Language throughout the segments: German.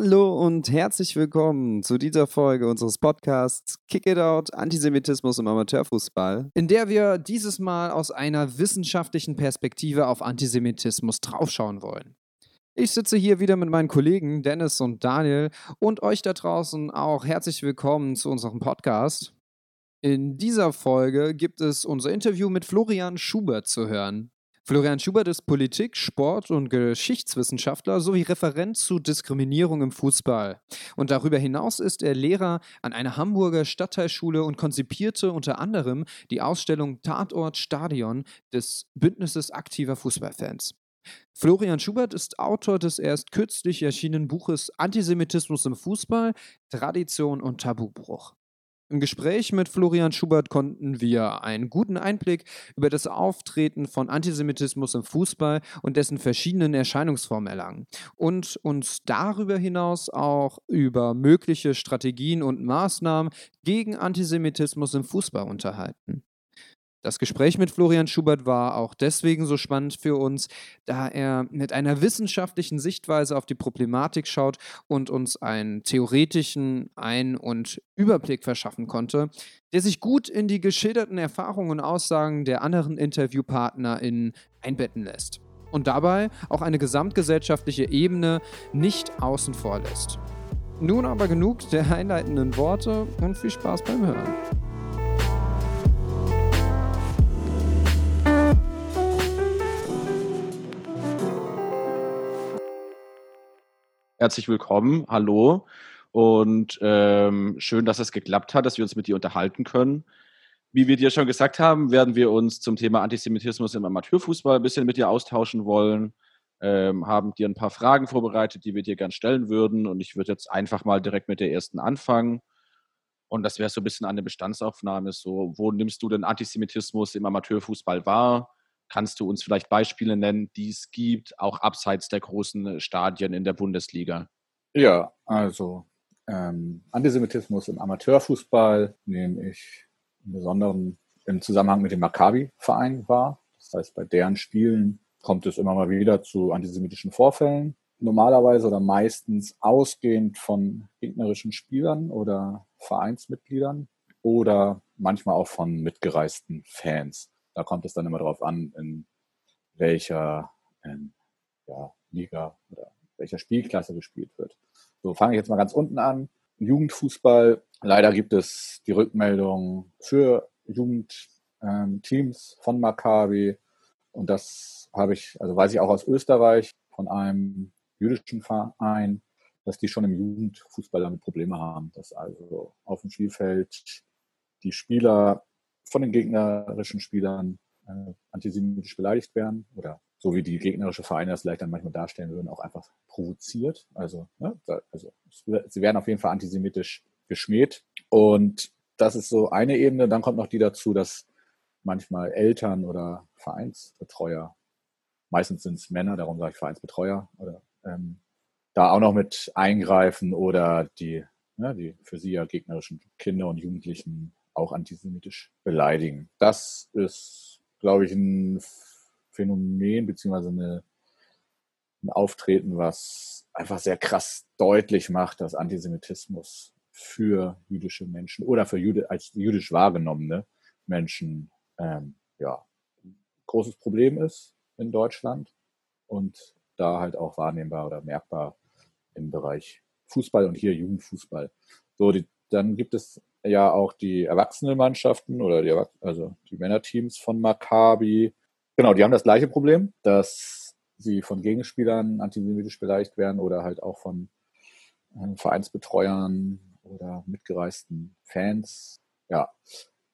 Hallo und herzlich willkommen zu dieser Folge unseres Podcasts Kick It Out Antisemitismus im Amateurfußball, in der wir dieses Mal aus einer wissenschaftlichen Perspektive auf Antisemitismus draufschauen wollen. Ich sitze hier wieder mit meinen Kollegen Dennis und Daniel und euch da draußen auch herzlich willkommen zu unserem Podcast. In dieser Folge gibt es unser Interview mit Florian Schubert zu hören. Florian Schubert ist Politik-, Sport- und Geschichtswissenschaftler sowie Referent zu Diskriminierung im Fußball. Und darüber hinaus ist er Lehrer an einer Hamburger Stadtteilschule und konzipierte unter anderem die Ausstellung Tatort Stadion des Bündnisses aktiver Fußballfans. Florian Schubert ist Autor des erst kürzlich erschienenen Buches Antisemitismus im Fußball, Tradition und Tabubruch. Im Gespräch mit Florian Schubert konnten wir einen guten Einblick über das Auftreten von Antisemitismus im Fußball und dessen verschiedenen Erscheinungsformen erlangen und uns darüber hinaus auch über mögliche Strategien und Maßnahmen gegen Antisemitismus im Fußball unterhalten. Das Gespräch mit Florian Schubert war auch deswegen so spannend für uns, da er mit einer wissenschaftlichen Sichtweise auf die Problematik schaut und uns einen theoretischen Ein- und Überblick verschaffen konnte, der sich gut in die geschilderten Erfahrungen und Aussagen der anderen InterviewpartnerInnen einbetten lässt und dabei auch eine gesamtgesellschaftliche Ebene nicht außen vor lässt. Nun aber genug der einleitenden Worte und viel Spaß beim Hören. Herzlich willkommen, hallo. Und ähm, schön, dass es geklappt hat, dass wir uns mit dir unterhalten können. Wie wir dir schon gesagt haben, werden wir uns zum Thema Antisemitismus im Amateurfußball ein bisschen mit dir austauschen wollen. Ähm, haben dir ein paar Fragen vorbereitet, die wir dir gern stellen würden. Und ich würde jetzt einfach mal direkt mit der ersten anfangen. Und das wäre so ein bisschen eine Bestandsaufnahme. So, wo nimmst du den Antisemitismus im Amateurfußball wahr? Kannst du uns vielleicht Beispiele nennen, die es gibt, auch abseits der großen Stadien in der Bundesliga? Ja, also ähm, Antisemitismus im Amateurfußball nehme ich im Besonderen im Zusammenhang mit dem Maccabi-Verein wahr. Das heißt, bei deren Spielen kommt es immer mal wieder zu antisemitischen Vorfällen. Normalerweise oder meistens ausgehend von gegnerischen Spielern oder Vereinsmitgliedern oder manchmal auch von mitgereisten Fans. Da kommt es dann immer darauf an, in welcher in, ja, Liga oder welcher Spielklasse gespielt wird. So fange ich jetzt mal ganz unten an. Jugendfußball. Leider gibt es die Rückmeldung für Jugendteams ähm, von Maccabi. Und das habe ich, also weiß ich auch aus Österreich von einem jüdischen Verein, dass die schon im Jugendfußball damit Probleme haben, dass also auf dem Spielfeld die Spieler von den gegnerischen Spielern äh, antisemitisch beleidigt werden oder so wie die gegnerische Vereine das vielleicht dann manchmal darstellen würden, auch einfach provoziert. Also, ne, also sie werden auf jeden Fall antisemitisch geschmäht. Und das ist so eine Ebene. Dann kommt noch die dazu, dass manchmal Eltern oder Vereinsbetreuer, meistens sind es Männer, darum sage ich Vereinsbetreuer, oder ähm, da auch noch mit eingreifen oder die, ne, die für sie ja gegnerischen Kinder und Jugendlichen auch antisemitisch beleidigen. Das ist, glaube ich, ein Phänomen beziehungsweise ein Auftreten, was einfach sehr krass deutlich macht, dass Antisemitismus für jüdische Menschen oder für Jude, als jüdisch wahrgenommene Menschen ähm, ja, ein großes Problem ist in Deutschland und da halt auch wahrnehmbar oder merkbar im Bereich Fußball und hier Jugendfußball. So, die, dann gibt es ja auch die Erwachsenenmannschaften oder die, also die Männerteams von Maccabi. Genau, die haben das gleiche Problem, dass sie von Gegenspielern antisemitisch beleidigt werden oder halt auch von äh, Vereinsbetreuern oder mitgereisten Fans, ja,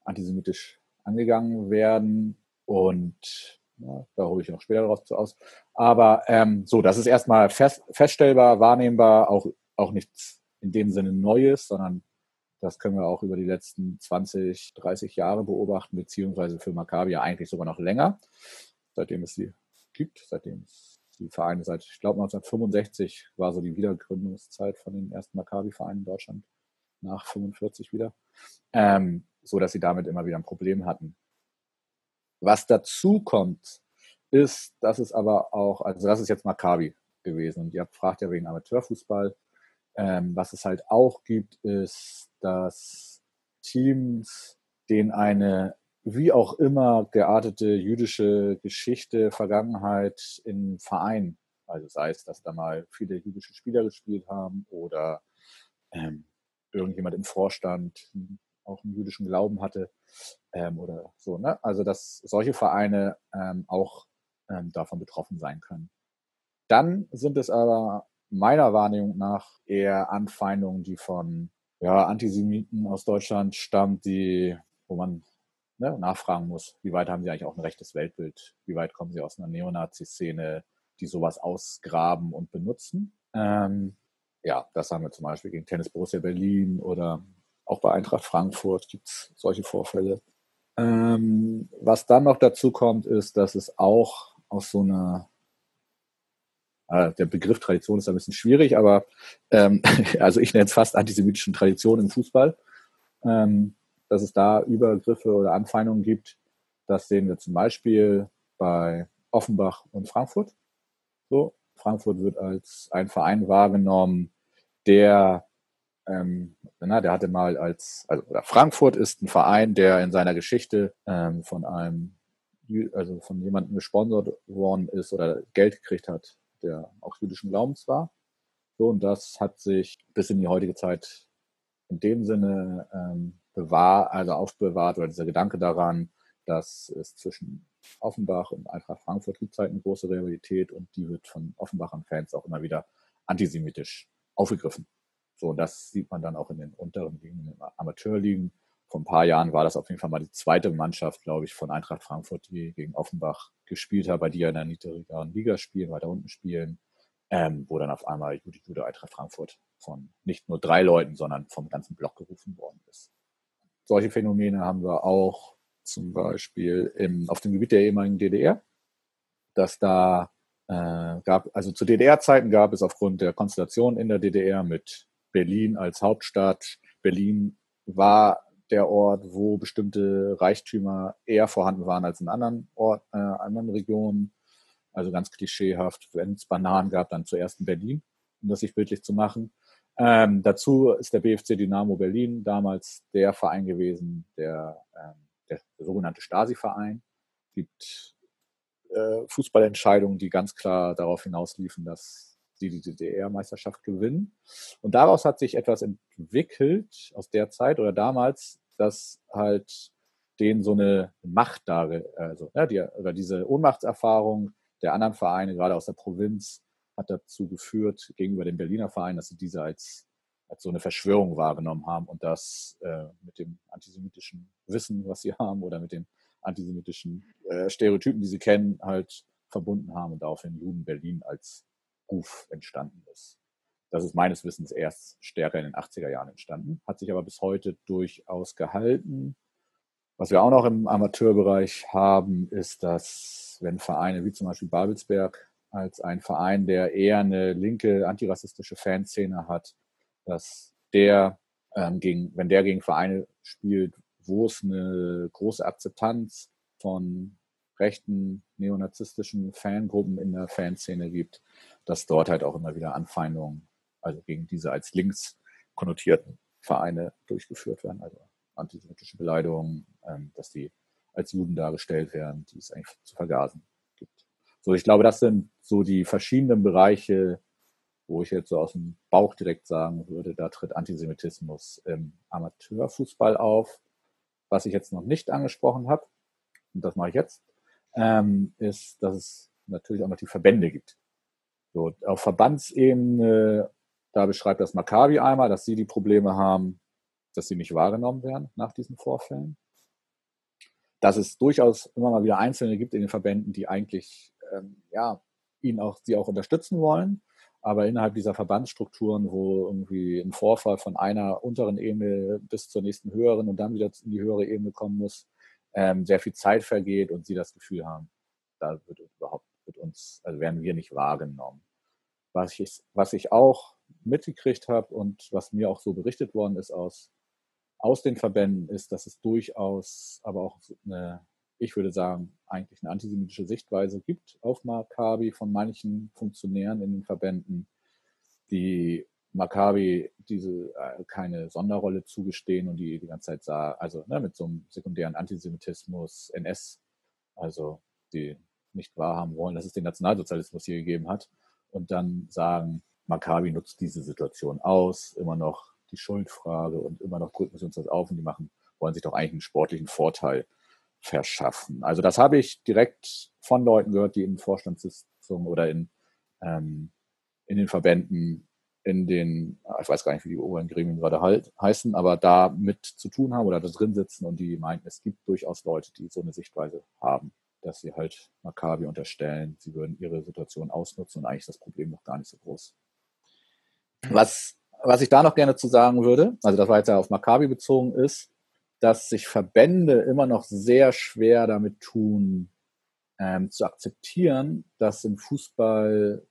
antisemitisch angegangen werden. Und ja, da hole ich noch später darauf zu aus. Aber ähm, so, das ist erstmal fest, feststellbar, wahrnehmbar, auch, auch nichts in dem Sinne Neues, sondern das können wir auch über die letzten 20, 30 Jahre beobachten, beziehungsweise für Maccabi ja eigentlich sogar noch länger, seitdem es sie gibt, seitdem es die Vereine seit, ich glaube 1965 war so die Wiedergründungszeit von den ersten Maccabi-Vereinen in Deutschland, nach 45 wieder, ähm, so dass sie damit immer wieder ein Problem hatten. Was dazu kommt, ist, dass es aber auch, also das ist jetzt Maccabi gewesen. Und ihr fragt ja wegen Amateurfußball, Ähm, was es halt auch gibt, ist, dass Teams, denen eine wie auch immer geartete jüdische Geschichte, Vergangenheit im Verein, also sei es, dass da mal viele jüdische Spieler gespielt haben oder ähm, irgendjemand im Vorstand auch einen jüdischen Glauben hatte ähm, oder so. Ne? Also dass solche Vereine ähm, auch ähm, davon betroffen sein können. Dann sind es aber meiner Wahrnehmung nach eher Anfeindungen, die von ja, Antisemiten aus Deutschland stammt, die, wo man ne, nachfragen muss, wie weit haben sie eigentlich auch ein rechtes Weltbild, wie weit kommen sie aus einer Neonazi-Szene, die sowas ausgraben und benutzen. Ähm, ja, das haben wir zum Beispiel gegen Tennis Borussia Berlin oder auch bei Eintracht Frankfurt gibt es solche Vorfälle. Ähm, was dann noch dazu kommt, ist, dass es auch aus so einer der Begriff Tradition ist ein bisschen schwierig, aber ähm, also ich nenne es fast antisemitischen Tradition im Fußball, ähm, dass es da Übergriffe oder Anfeindungen gibt. Das sehen wir zum Beispiel bei Offenbach und Frankfurt. So, Frankfurt wird als ein Verein wahrgenommen, der, ähm, na, der hatte mal als, also oder Frankfurt ist ein Verein, der in seiner Geschichte ähm, von einem, also von jemandem gesponsert worden ist oder Geld gekriegt hat, der auch jüdischen Glaubens war. So, und das hat sich bis in die heutige Zeit in dem Sinne ähm, bewahrt, also aufbewahrt, oder dieser Gedanke daran, dass es zwischen Offenbach und Eintracht Frankfurt gibt halt eine große Realität und die wird von Offenbachern Fans auch immer wieder antisemitisch aufgegriffen. So, und das sieht man dann auch in den unteren Ligen, in den Amateurligen. Vor ein paar Jahren war das auf jeden Fall mal die zweite Mannschaft, glaube ich, von Eintracht Frankfurt, die gegen Offenbach gespielt hat, bei die ja in der niedrigeren Liga spielen, weiter unten spielen, ähm, wo dann auf einmal Judy Jude Eintracht Frankfurt von nicht nur drei Leuten, sondern vom ganzen Block gerufen worden ist. Solche Phänomene haben wir auch zum Beispiel im, auf dem Gebiet der ehemaligen DDR, dass da äh, gab, also zu DDR-Zeiten gab es aufgrund der Konstellation in der DDR mit Berlin als Hauptstadt, Berlin war der Ort, wo bestimmte Reichtümer eher vorhanden waren als in anderen, Ort, äh, anderen Regionen. Also ganz klischeehaft, wenn es Bananen gab, dann zuerst in Berlin, um das sich bildlich zu machen. Ähm, dazu ist der BFC Dynamo Berlin damals der Verein gewesen, der, ähm, der, sogenannte Stasi-Verein. gibt äh, Fußballentscheidungen, die ganz klar darauf hinausliefen, dass sie die DDR-Meisterschaft gewinnen. Und daraus hat sich etwas entwickelt aus der Zeit oder damals, dass halt denen so eine Macht da, also ja, die, oder diese Ohnmachtserfahrung der anderen Vereine, gerade aus der Provinz, hat dazu geführt, gegenüber dem Berliner Verein, dass sie diese als, als so eine Verschwörung wahrgenommen haben und das äh, mit dem antisemitischen Wissen, was sie haben, oder mit den antisemitischen äh, Stereotypen, die sie kennen, halt verbunden haben und daraufhin Juden Berlin als Ruf entstanden ist. Das ist meines Wissens erst stärker in den 80er Jahren entstanden, hat sich aber bis heute durchaus gehalten. Was wir auch noch im Amateurbereich haben, ist, dass wenn Vereine wie zum Beispiel Babelsberg als ein Verein, der eher eine linke antirassistische Fanszene hat, dass der ähm, gegen, wenn der gegen Vereine spielt, wo es eine große Akzeptanz von rechten neonazistischen Fangruppen in der Fanszene gibt, dass dort halt auch immer wieder Anfeindungen, also gegen diese als links konnotierten Vereine durchgeführt werden, also antisemitische Beleidigungen, ähm, dass die als Juden dargestellt werden, die es eigentlich zu vergasen gibt. So, ich glaube, das sind so die verschiedenen Bereiche, wo ich jetzt so aus dem Bauch direkt sagen würde, da tritt Antisemitismus im Amateurfußball auf. Was ich jetzt noch nicht angesprochen habe, und das mache ich jetzt, ähm, ist, dass es natürlich auch noch die Verbände gibt. So, auf Verbandsebene, da beschreibt das Maccabi einmal, dass sie die Probleme haben, dass sie nicht wahrgenommen werden nach diesen Vorfällen. Dass es durchaus immer mal wieder Einzelne gibt in den Verbänden, die eigentlich ähm, ja, ihn auch, sie auch unterstützen wollen. Aber innerhalb dieser Verbandsstrukturen, wo irgendwie ein Vorfall von einer unteren Ebene bis zur nächsten höheren und dann wieder in die höhere Ebene kommen muss, ähm, sehr viel Zeit vergeht und sie das Gefühl haben, da wird überhaupt mit uns, also werden wir nicht wahrgenommen. Was ich, was ich auch mitgekriegt habe und was mir auch so berichtet worden ist aus, aus den Verbänden, ist, dass es durchaus aber auch eine ich würde sagen, eigentlich eine antisemitische Sichtweise gibt auf Maccabi von manchen Funktionären in den Verbänden, die Maccabi diese äh, keine Sonderrolle zugestehen und die die ganze Zeit sah, also ne, mit so einem sekundären Antisemitismus, NS, also die nicht wahrhaben wollen, dass es den Nationalsozialismus hier gegeben hat und dann sagen, Maccabi nutzt diese Situation aus, immer noch die Schuldfrage und immer noch drücken sie uns das auf und die machen, wollen sich doch eigentlich einen sportlichen Vorteil verschaffen. Also das habe ich direkt von Leuten gehört, die in Vorstandssitzungen oder in, ähm, in den Verbänden, in den, ich weiß gar nicht, wie die oberen Gremien gerade halt, heißen, aber da mit zu tun haben oder da drin sitzen und die meinten, es gibt durchaus Leute, die so eine Sichtweise haben, dass sie halt Maccabi unterstellen, sie würden ihre Situation ausnutzen und eigentlich das Problem noch gar nicht so groß. Was, was ich da noch gerne zu sagen würde, also das war jetzt ja auf Maccabi bezogen ist, dass sich Verbände immer noch sehr schwer damit tun, ähm, zu akzeptieren, dass im Fußball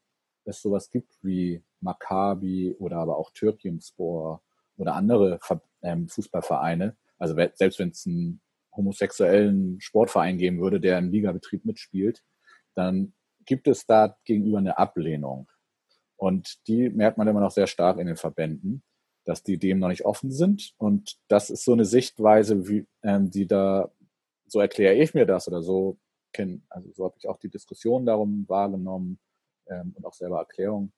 es sowas gibt wie Maccabi oder aber auch Türkimspor oder andere ähm, Fußballvereine. Also selbst wenn es einen homosexuellen Sportverein geben würde, der im Ligabetrieb mitspielt, dann gibt es da gegenüber eine Ablehnung. Und die merkt man immer noch sehr stark in den Verbänden, dass die dem noch nicht offen sind. Und das ist so eine Sichtweise, wie, ähm, die da, so erkläre ich mir das oder so kenn, also so habe ich auch die Diskussion darum wahrgenommen ähm, und auch selber Erklärungen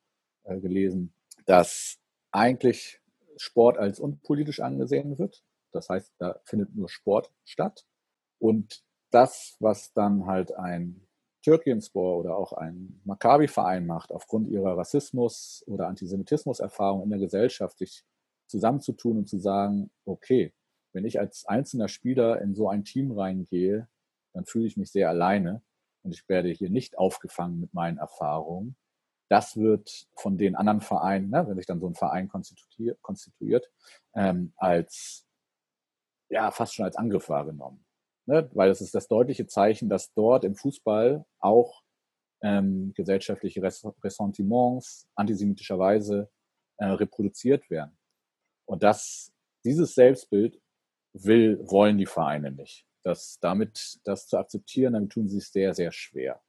äh, gelesen, dass eigentlich Sport als unpolitisch angesehen wird. Das heißt, da findet nur Sport statt. Und das, was dann halt ein Türkienspor oder auch ein Maccabi-Verein macht, aufgrund ihrer Rassismus- oder Antisemitismus-Erfahrung in der Gesellschaft, sich zusammenzutun und zu sagen, okay, wenn ich als einzelner Spieler in so ein Team reingehe, dann fühle ich mich sehr alleine und ich werde hier nicht aufgefangen mit meinen Erfahrungen. Das wird von den anderen Vereinen, ne, wenn sich dann so ein Verein konstituiert, konstituiert ähm, als ja fast schon als Angriff wahrgenommen, ne? weil es ist das deutliche Zeichen, dass dort im Fußball auch ähm, gesellschaftliche Ressentiments antisemitischerweise äh, reproduziert werden. Und das, dieses Selbstbild will, wollen die Vereine nicht das damit das zu akzeptieren, damit tun sie es sehr, sehr schwer.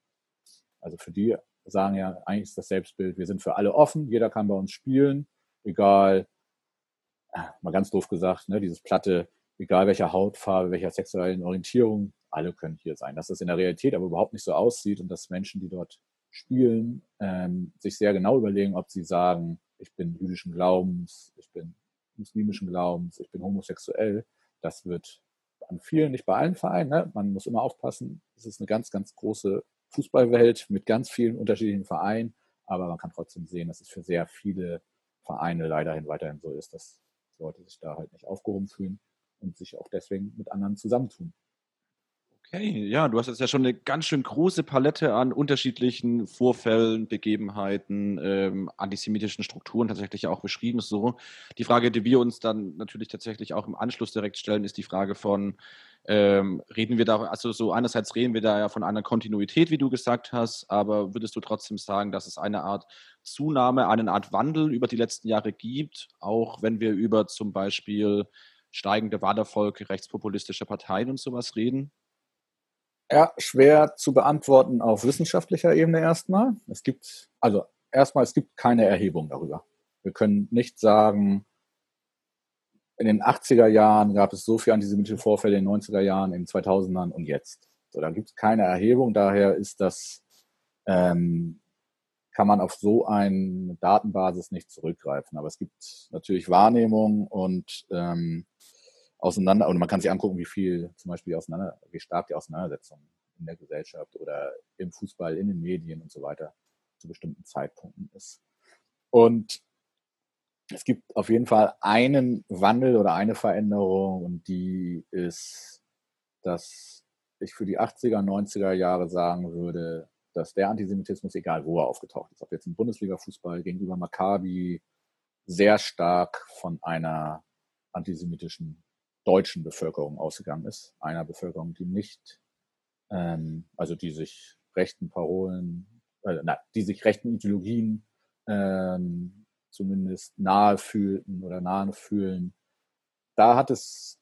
Also für die sagen ja, eigentlich ist das Selbstbild, wir sind für alle offen, jeder kann bei uns spielen, egal, ah, mal ganz doof gesagt, ne, dieses platte, egal welcher Hautfarbe, welcher sexuellen Orientierung, alle können hier sein. Dass das in der Realität aber überhaupt nicht so aussieht und dass Menschen, die dort spielen, ähm, sich sehr genau überlegen, ob sie sagen, ich bin jüdischen Glaubens, ich bin muslimischen Glaubens, ich bin homosexuell, das wird an vielen, nicht bei allen Vereinen. Ne? Man muss immer aufpassen. Es ist eine ganz, ganz große Fußballwelt mit ganz vielen unterschiedlichen Vereinen. Aber man kann trotzdem sehen, dass es für sehr viele Vereine leider weiterhin so ist, dass Leute sich da halt nicht aufgehoben fühlen und sich auch deswegen mit anderen zusammentun. Okay, ja, du hast jetzt ja schon eine ganz schön große Palette an unterschiedlichen Vorfällen, Begebenheiten, ähm, antisemitischen Strukturen tatsächlich auch beschrieben. So, die Frage, die wir uns dann natürlich tatsächlich auch im Anschluss direkt stellen, ist die Frage von, ähm, reden wir da, also so einerseits reden wir da ja von einer Kontinuität, wie du gesagt hast, aber würdest du trotzdem sagen, dass es eine Art Zunahme, eine Art Wandel über die letzten Jahre gibt, auch wenn wir über zum Beispiel steigende Wahlerfolge rechtspopulistischer Parteien und sowas reden? Ja, schwer zu beantworten auf wissenschaftlicher Ebene erstmal. Es gibt, also erstmal, es gibt keine Erhebung darüber. Wir können nicht sagen, in den 80er Jahren gab es so viele antisemitische Vorfälle, in den 90er Jahren, in den 2000ern und jetzt. So, da gibt es keine Erhebung, daher ist das, ähm, kann man auf so eine Datenbasis nicht zurückgreifen. Aber es gibt natürlich Wahrnehmungen und ähm, auseinander, und man kann sich angucken, wie viel zum Beispiel auseinander, wie stark die Auseinandersetzung in der Gesellschaft oder im Fußball, in den Medien und so weiter zu bestimmten Zeitpunkten ist. Und es gibt auf jeden Fall einen Wandel oder eine Veränderung und die ist, dass ich für die 80er, 90er Jahre sagen würde, dass der Antisemitismus, egal wo er aufgetaucht ist, ob jetzt im Bundesliga-Fußball gegenüber Maccabi, sehr stark von einer antisemitischen deutschen Bevölkerung ausgegangen ist. Einer Bevölkerung, die nicht, ähm, also die sich rechten Parolen, äh, na, die sich rechten Ideologien ähm, zumindest nahe fühlten oder nahe fühlen. Da hat es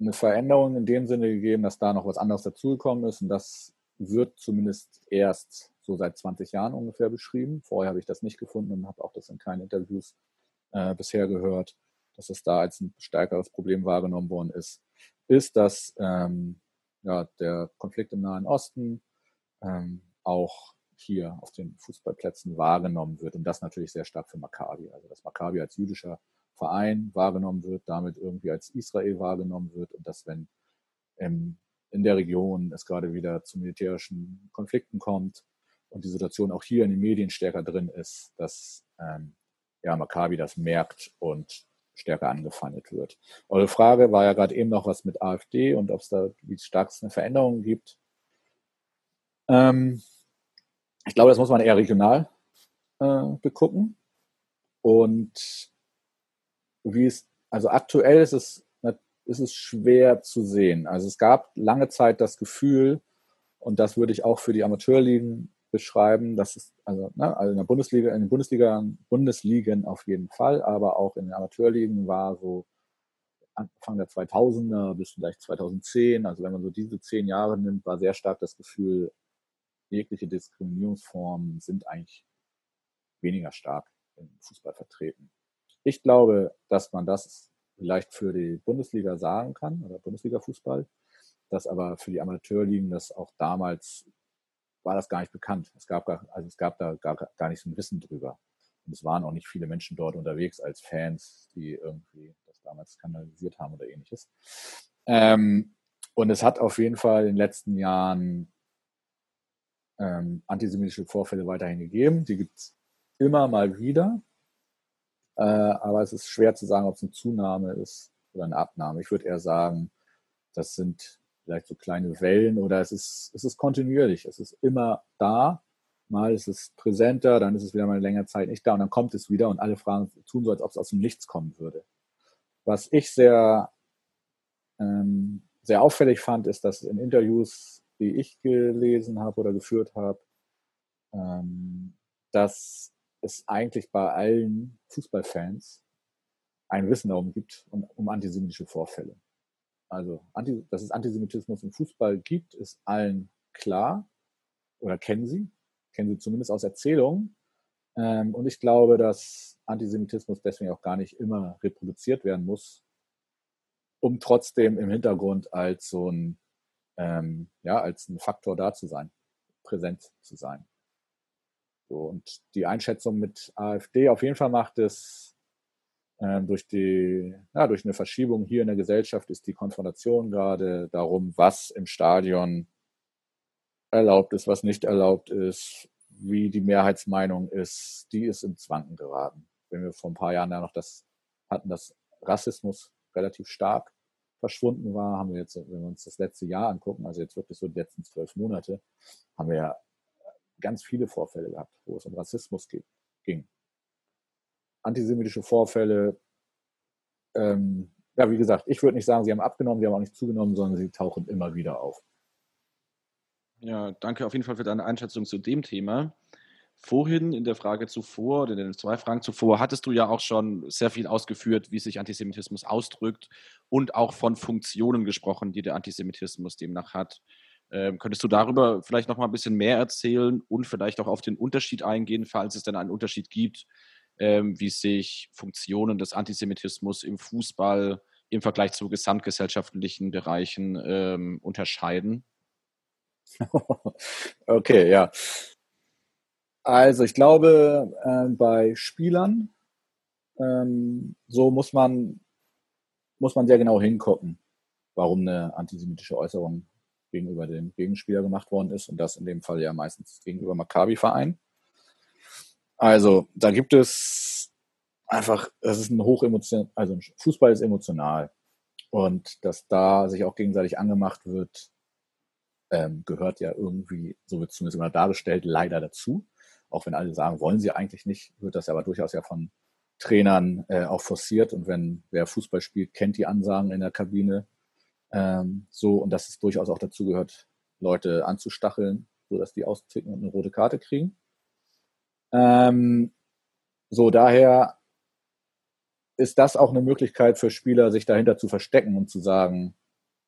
eine Veränderung in dem Sinne gegeben, dass da noch was anderes dazugekommen ist und das wird zumindest erst so seit 20 Jahren ungefähr beschrieben. Vorher habe ich das nicht gefunden und habe auch das in keinen Interviews äh, bisher gehört, dass es da als ein stärkeres Problem wahrgenommen worden ist, ist, dass ähm, ja, der Konflikt im Nahen Osten ähm, auch hier auf den Fußballplätzen wahrgenommen wird und das natürlich sehr stark für Maccabi. Also dass Maccabi als jüdischer Verein wahrgenommen wird, damit irgendwie als Israel wahrgenommen wird und dass wenn ähm, in der Region es gerade wieder zu militärischen Konflikten kommt und die Situation auch hier in den Medien stärker drin ist, dass ähm, ja, Maccabi das merkt und stärker angefeindet wird. Eure Frage war ja gerade eben noch was mit AfD und ob es da wie stark es eine Veränderung gibt. Ähm, ich glaube, das muss man eher regional äh, begucken. Und wie es, also aktuell ist es, ist es schwer zu sehen. Also es gab lange Zeit das Gefühl, und das würde ich auch für die Amateurligen beschreiben, dass es, also, ne, also in der Bundesliga, in den Bundesliga, Bundesligen auf jeden Fall, aber auch in den Amateurligen war so Anfang der 2000er bis vielleicht 2010, also wenn man so diese zehn Jahre nimmt, war sehr stark das Gefühl, jegliche Diskriminierungsformen sind eigentlich weniger stark im Fußball vertreten. Ich glaube, dass man das vielleicht für die Bundesliga sagen kann oder Bundesliga-Fußball, dass aber für die Amateurligen das auch damals war das gar nicht bekannt. Es gab, gar, also es gab da gar, gar nicht so ein Wissen drüber. Und es waren auch nicht viele Menschen dort unterwegs als Fans, die irgendwie das damals skandalisiert haben oder ähnliches. Ähm, und es hat auf jeden Fall in den letzten Jahren ähm, antisemitische Vorfälle weiterhin gegeben. Die gibt es immer mal wieder. Äh, aber es ist schwer zu sagen, ob es eine Zunahme ist oder eine Abnahme. Ich würde eher sagen, das sind vielleicht so kleine Wellen oder es ist, es ist kontinuierlich, es ist immer da. Mal ist es präsenter, dann ist es wieder mal eine längere Zeit nicht da und dann kommt es wieder und alle fragen, tun so, als ob es aus dem Nichts kommen würde. Was ich sehr, ähm, sehr auffällig fand, ist, dass in Interviews, die ich gelesen habe oder geführt habe, ähm, dass es eigentlich bei allen Fußballfans ein Wissen darum gibt, um, um antisemitische Vorfälle. Also, anti, dass es Antisemitismus im Fußball gibt, ist allen klar oder kennen sie, kennen sie zumindest aus Erzählungen. Ähm, und ich glaube, dass Antisemitismus deswegen auch gar nicht immer reproduziert werden muss, um trotzdem im Hintergrund als so ein, ähm, ja, als ein Faktor da zu sein, präsent zu sein. So, und die Einschätzung mit AfD auf jeden Fall macht es ähm, durch die, ja, durch eine Verschiebung hier in der Gesellschaft ist die Konfrontation gerade darum, was im Stadion erlaubt ist, was nicht erlaubt ist, wie die Mehrheitsmeinung ist, die ist ins Wanken geraten. Wenn wir vor ein paar Jahren ja noch das hatten, dass Rassismus relativ stark verschwunden war, haben wir jetzt, wenn wir uns das letzte Jahr angucken, also jetzt wirklich so die letzten zwölf Monate, haben wir ja ganz viele Vorfälle gehabt, wo es um Rassismus ging antisemitische Vorfälle, ähm, ja, wie gesagt, ich würde nicht sagen, sie haben abgenommen, sie haben auch nicht zugenommen, sondern sie tauchen immer wieder auf. Ja, danke auf jeden Fall für deine Einschätzung zu dem Thema. Vorhin in der Frage zuvor, in den zwei Fragen zuvor, hattest du ja auch schon sehr viel ausgeführt, wie sich Antisemitismus ausdrückt und auch von Funktionen gesprochen, die der Antisemitismus demnach hat. Ähm, könntest du darüber vielleicht noch mal ein bisschen mehr erzählen und vielleicht auch auf den Unterschied eingehen, falls es denn einen Unterschied gibt ähm, wie sich Funktionen des Antisemitismus im Fußball im Vergleich zu gesamtgesellschaftlichen Bereichen ähm, unterscheiden? okay, ja. Also ich glaube, äh, bei Spielern ähm, so muss man muss man sehr genau hingucken, warum eine antisemitische Äußerung gegenüber dem Gegenspieler gemacht worden ist und das in dem Fall ja meistens gegenüber Maccabi-Verein. Also, da gibt es einfach, das ist ein hochemotional, also Fußball ist emotional. Und dass da sich auch gegenseitig angemacht wird, ähm, gehört ja irgendwie, so wird es zumindest immer dargestellt, leider dazu. Auch wenn alle sagen, wollen sie eigentlich nicht, wird das aber durchaus ja von Trainern äh, auch forciert. Und wenn wer Fußball spielt, kennt die Ansagen in der Kabine. Ähm, so, und dass es durchaus auch dazu gehört, Leute anzustacheln, sodass die austicken und eine rote Karte kriegen. Ähm, so, daher ist das auch eine Möglichkeit für Spieler, sich dahinter zu verstecken und zu sagen,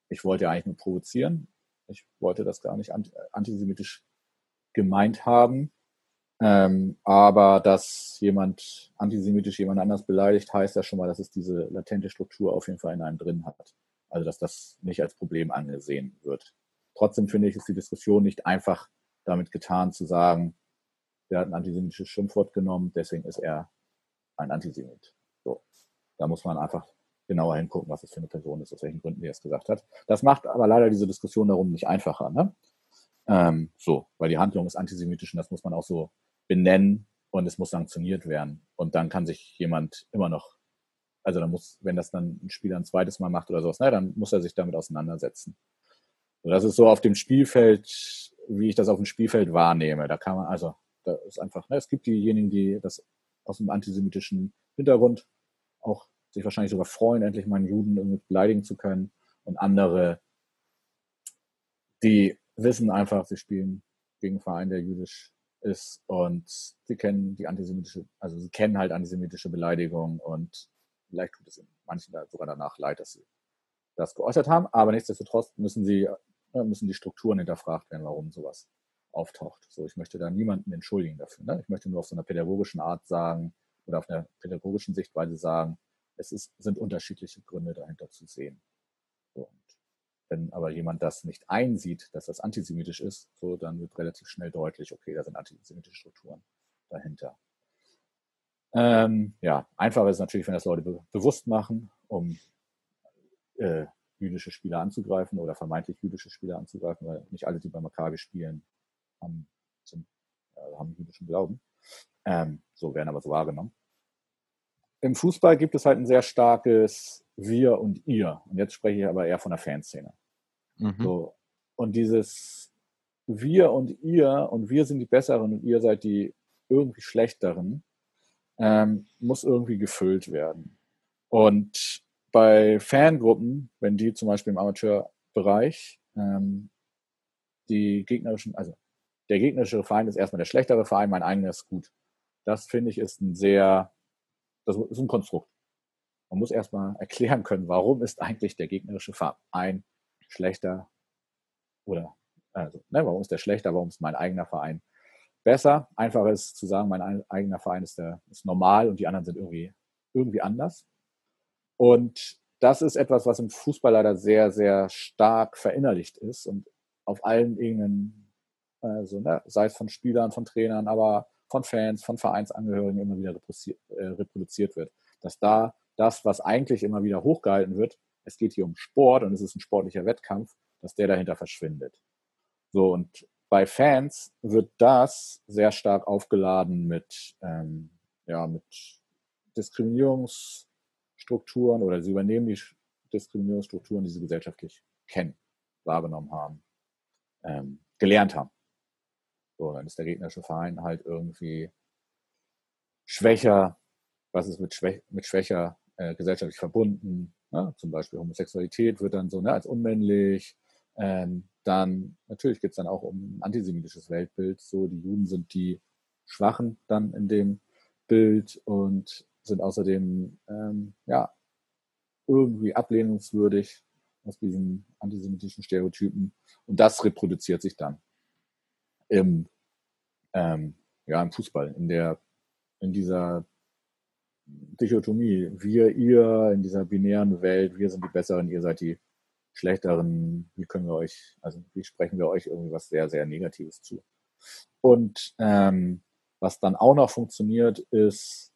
ich wollte ja eigentlich nur provozieren. Ich wollte das gar nicht antisemitisch gemeint haben. Ähm, aber dass jemand antisemitisch jemand anders beleidigt, heißt ja schon mal, dass es diese latente Struktur auf jeden Fall in einem drin hat. Also dass das nicht als Problem angesehen wird. Trotzdem finde ich, ist die Diskussion nicht einfach damit getan zu sagen, der hat ein antisemitisches Schimpfwort genommen, deswegen ist er ein Antisemit. So. Da muss man einfach genauer hingucken, was das für eine Person ist, aus welchen Gründen er es gesagt hat. Das macht aber leider diese Diskussion darum nicht einfacher. Ne? Ähm, so, weil die Handlung ist antisemitisch und das muss man auch so benennen und es muss sanktioniert werden. Und dann kann sich jemand immer noch, also dann muss, wenn das dann ein Spieler ein zweites Mal macht oder sowas, na, dann muss er sich damit auseinandersetzen. So, das ist so auf dem Spielfeld, wie ich das auf dem Spielfeld wahrnehme. Da kann man, also, da ist einfach, ne, es gibt diejenigen, die das aus einem antisemitischen Hintergrund auch sich wahrscheinlich sogar freuen, endlich mal einen Juden irgendwie beleidigen zu können. Und andere, die wissen einfach, sie spielen gegen einen Verein, der jüdisch ist und sie kennen die antisemitische, also sie kennen halt antisemitische Beleidigung und vielleicht tut es manchen da sogar danach leid, dass sie das geäußert haben, aber nichtsdestotrotz müssen sie, äh, müssen die Strukturen hinterfragt werden, warum sowas auftaucht. So, ich möchte da niemanden entschuldigen dafür. Ne? Ich möchte nur auf so einer pädagogischen Art sagen oder auf einer pädagogischen Sichtweise sagen, es ist, sind unterschiedliche Gründe dahinter zu sehen. Wenn aber jemand das nicht einsieht, dass das antisemitisch ist, so dann wird relativ schnell deutlich, okay, da sind antisemitische Strukturen dahinter. Ähm, ja, einfacher ist natürlich, wenn das Leute be bewusst machen, um äh, jüdische Spieler anzugreifen oder vermeintlich jüdische Spieler anzugreifen, weil nicht alle, die bei Maccabi spielen, haben, sind, äh, haben jüdischen Glauben. Ähm, so werden aber so wahrgenommen. Im Fußball gibt es halt ein sehr starkes wir und ihr. Und jetzt spreche ich aber eher von der Fanszene. Mhm. So. Und dieses wir und ihr und wir sind die Besseren und ihr seid die irgendwie Schlechteren, ähm, muss irgendwie gefüllt werden. Und bei Fangruppen, wenn die zum Beispiel im Amateurbereich ähm, die gegnerischen, also der gegnerische Verein ist erstmal der schlechtere Verein, mein eigener ist gut. Das finde ich ist ein sehr, das ist ein Konstrukt. Man muss erstmal erklären können, warum ist eigentlich der gegnerische Verein schlechter oder also, ne, warum ist der schlechter, warum ist mein eigener Verein besser? Einfach ist zu sagen, mein eigener Verein ist, der, ist normal und die anderen sind irgendwie, irgendwie anders. Und das ist etwas, was im Fußball leider sehr, sehr stark verinnerlicht ist und auf allen Ebenen, also, ne, sei es von Spielern, von Trainern, aber von Fans, von Vereinsangehörigen immer wieder äh, reproduziert wird. Dass da das, was eigentlich immer wieder hochgehalten wird, es geht hier um Sport und es ist ein sportlicher Wettkampf, dass der dahinter verschwindet. So, und bei Fans wird das sehr stark aufgeladen mit, ähm, ja, mit Diskriminierungsstrukturen oder sie übernehmen die Diskriminierungsstrukturen, die sie gesellschaftlich kennen, wahrgenommen haben, ähm, gelernt haben. So, dann ist der gegnerische Verein halt irgendwie schwächer, was ist mit, schwäch mit schwächer äh, gesellschaftlich verbunden. Ne? Zum Beispiel Homosexualität wird dann so ne, als unmännlich. Ähm, dann natürlich geht es dann auch um ein antisemitisches Weltbild. So, die Juden sind die Schwachen dann in dem Bild und sind außerdem ähm, ja irgendwie ablehnungswürdig aus diesen antisemitischen Stereotypen. Und das reproduziert sich dann im, ähm, ja, im Fußball, in der, in dieser Dichotomie, wir, ihr, in dieser binären Welt, wir sind die Besseren, ihr seid die Schlechteren, wie können wir euch, also wie sprechen wir euch irgendwie was sehr, sehr Negatives zu. Und ähm, was dann auch noch funktioniert, ist,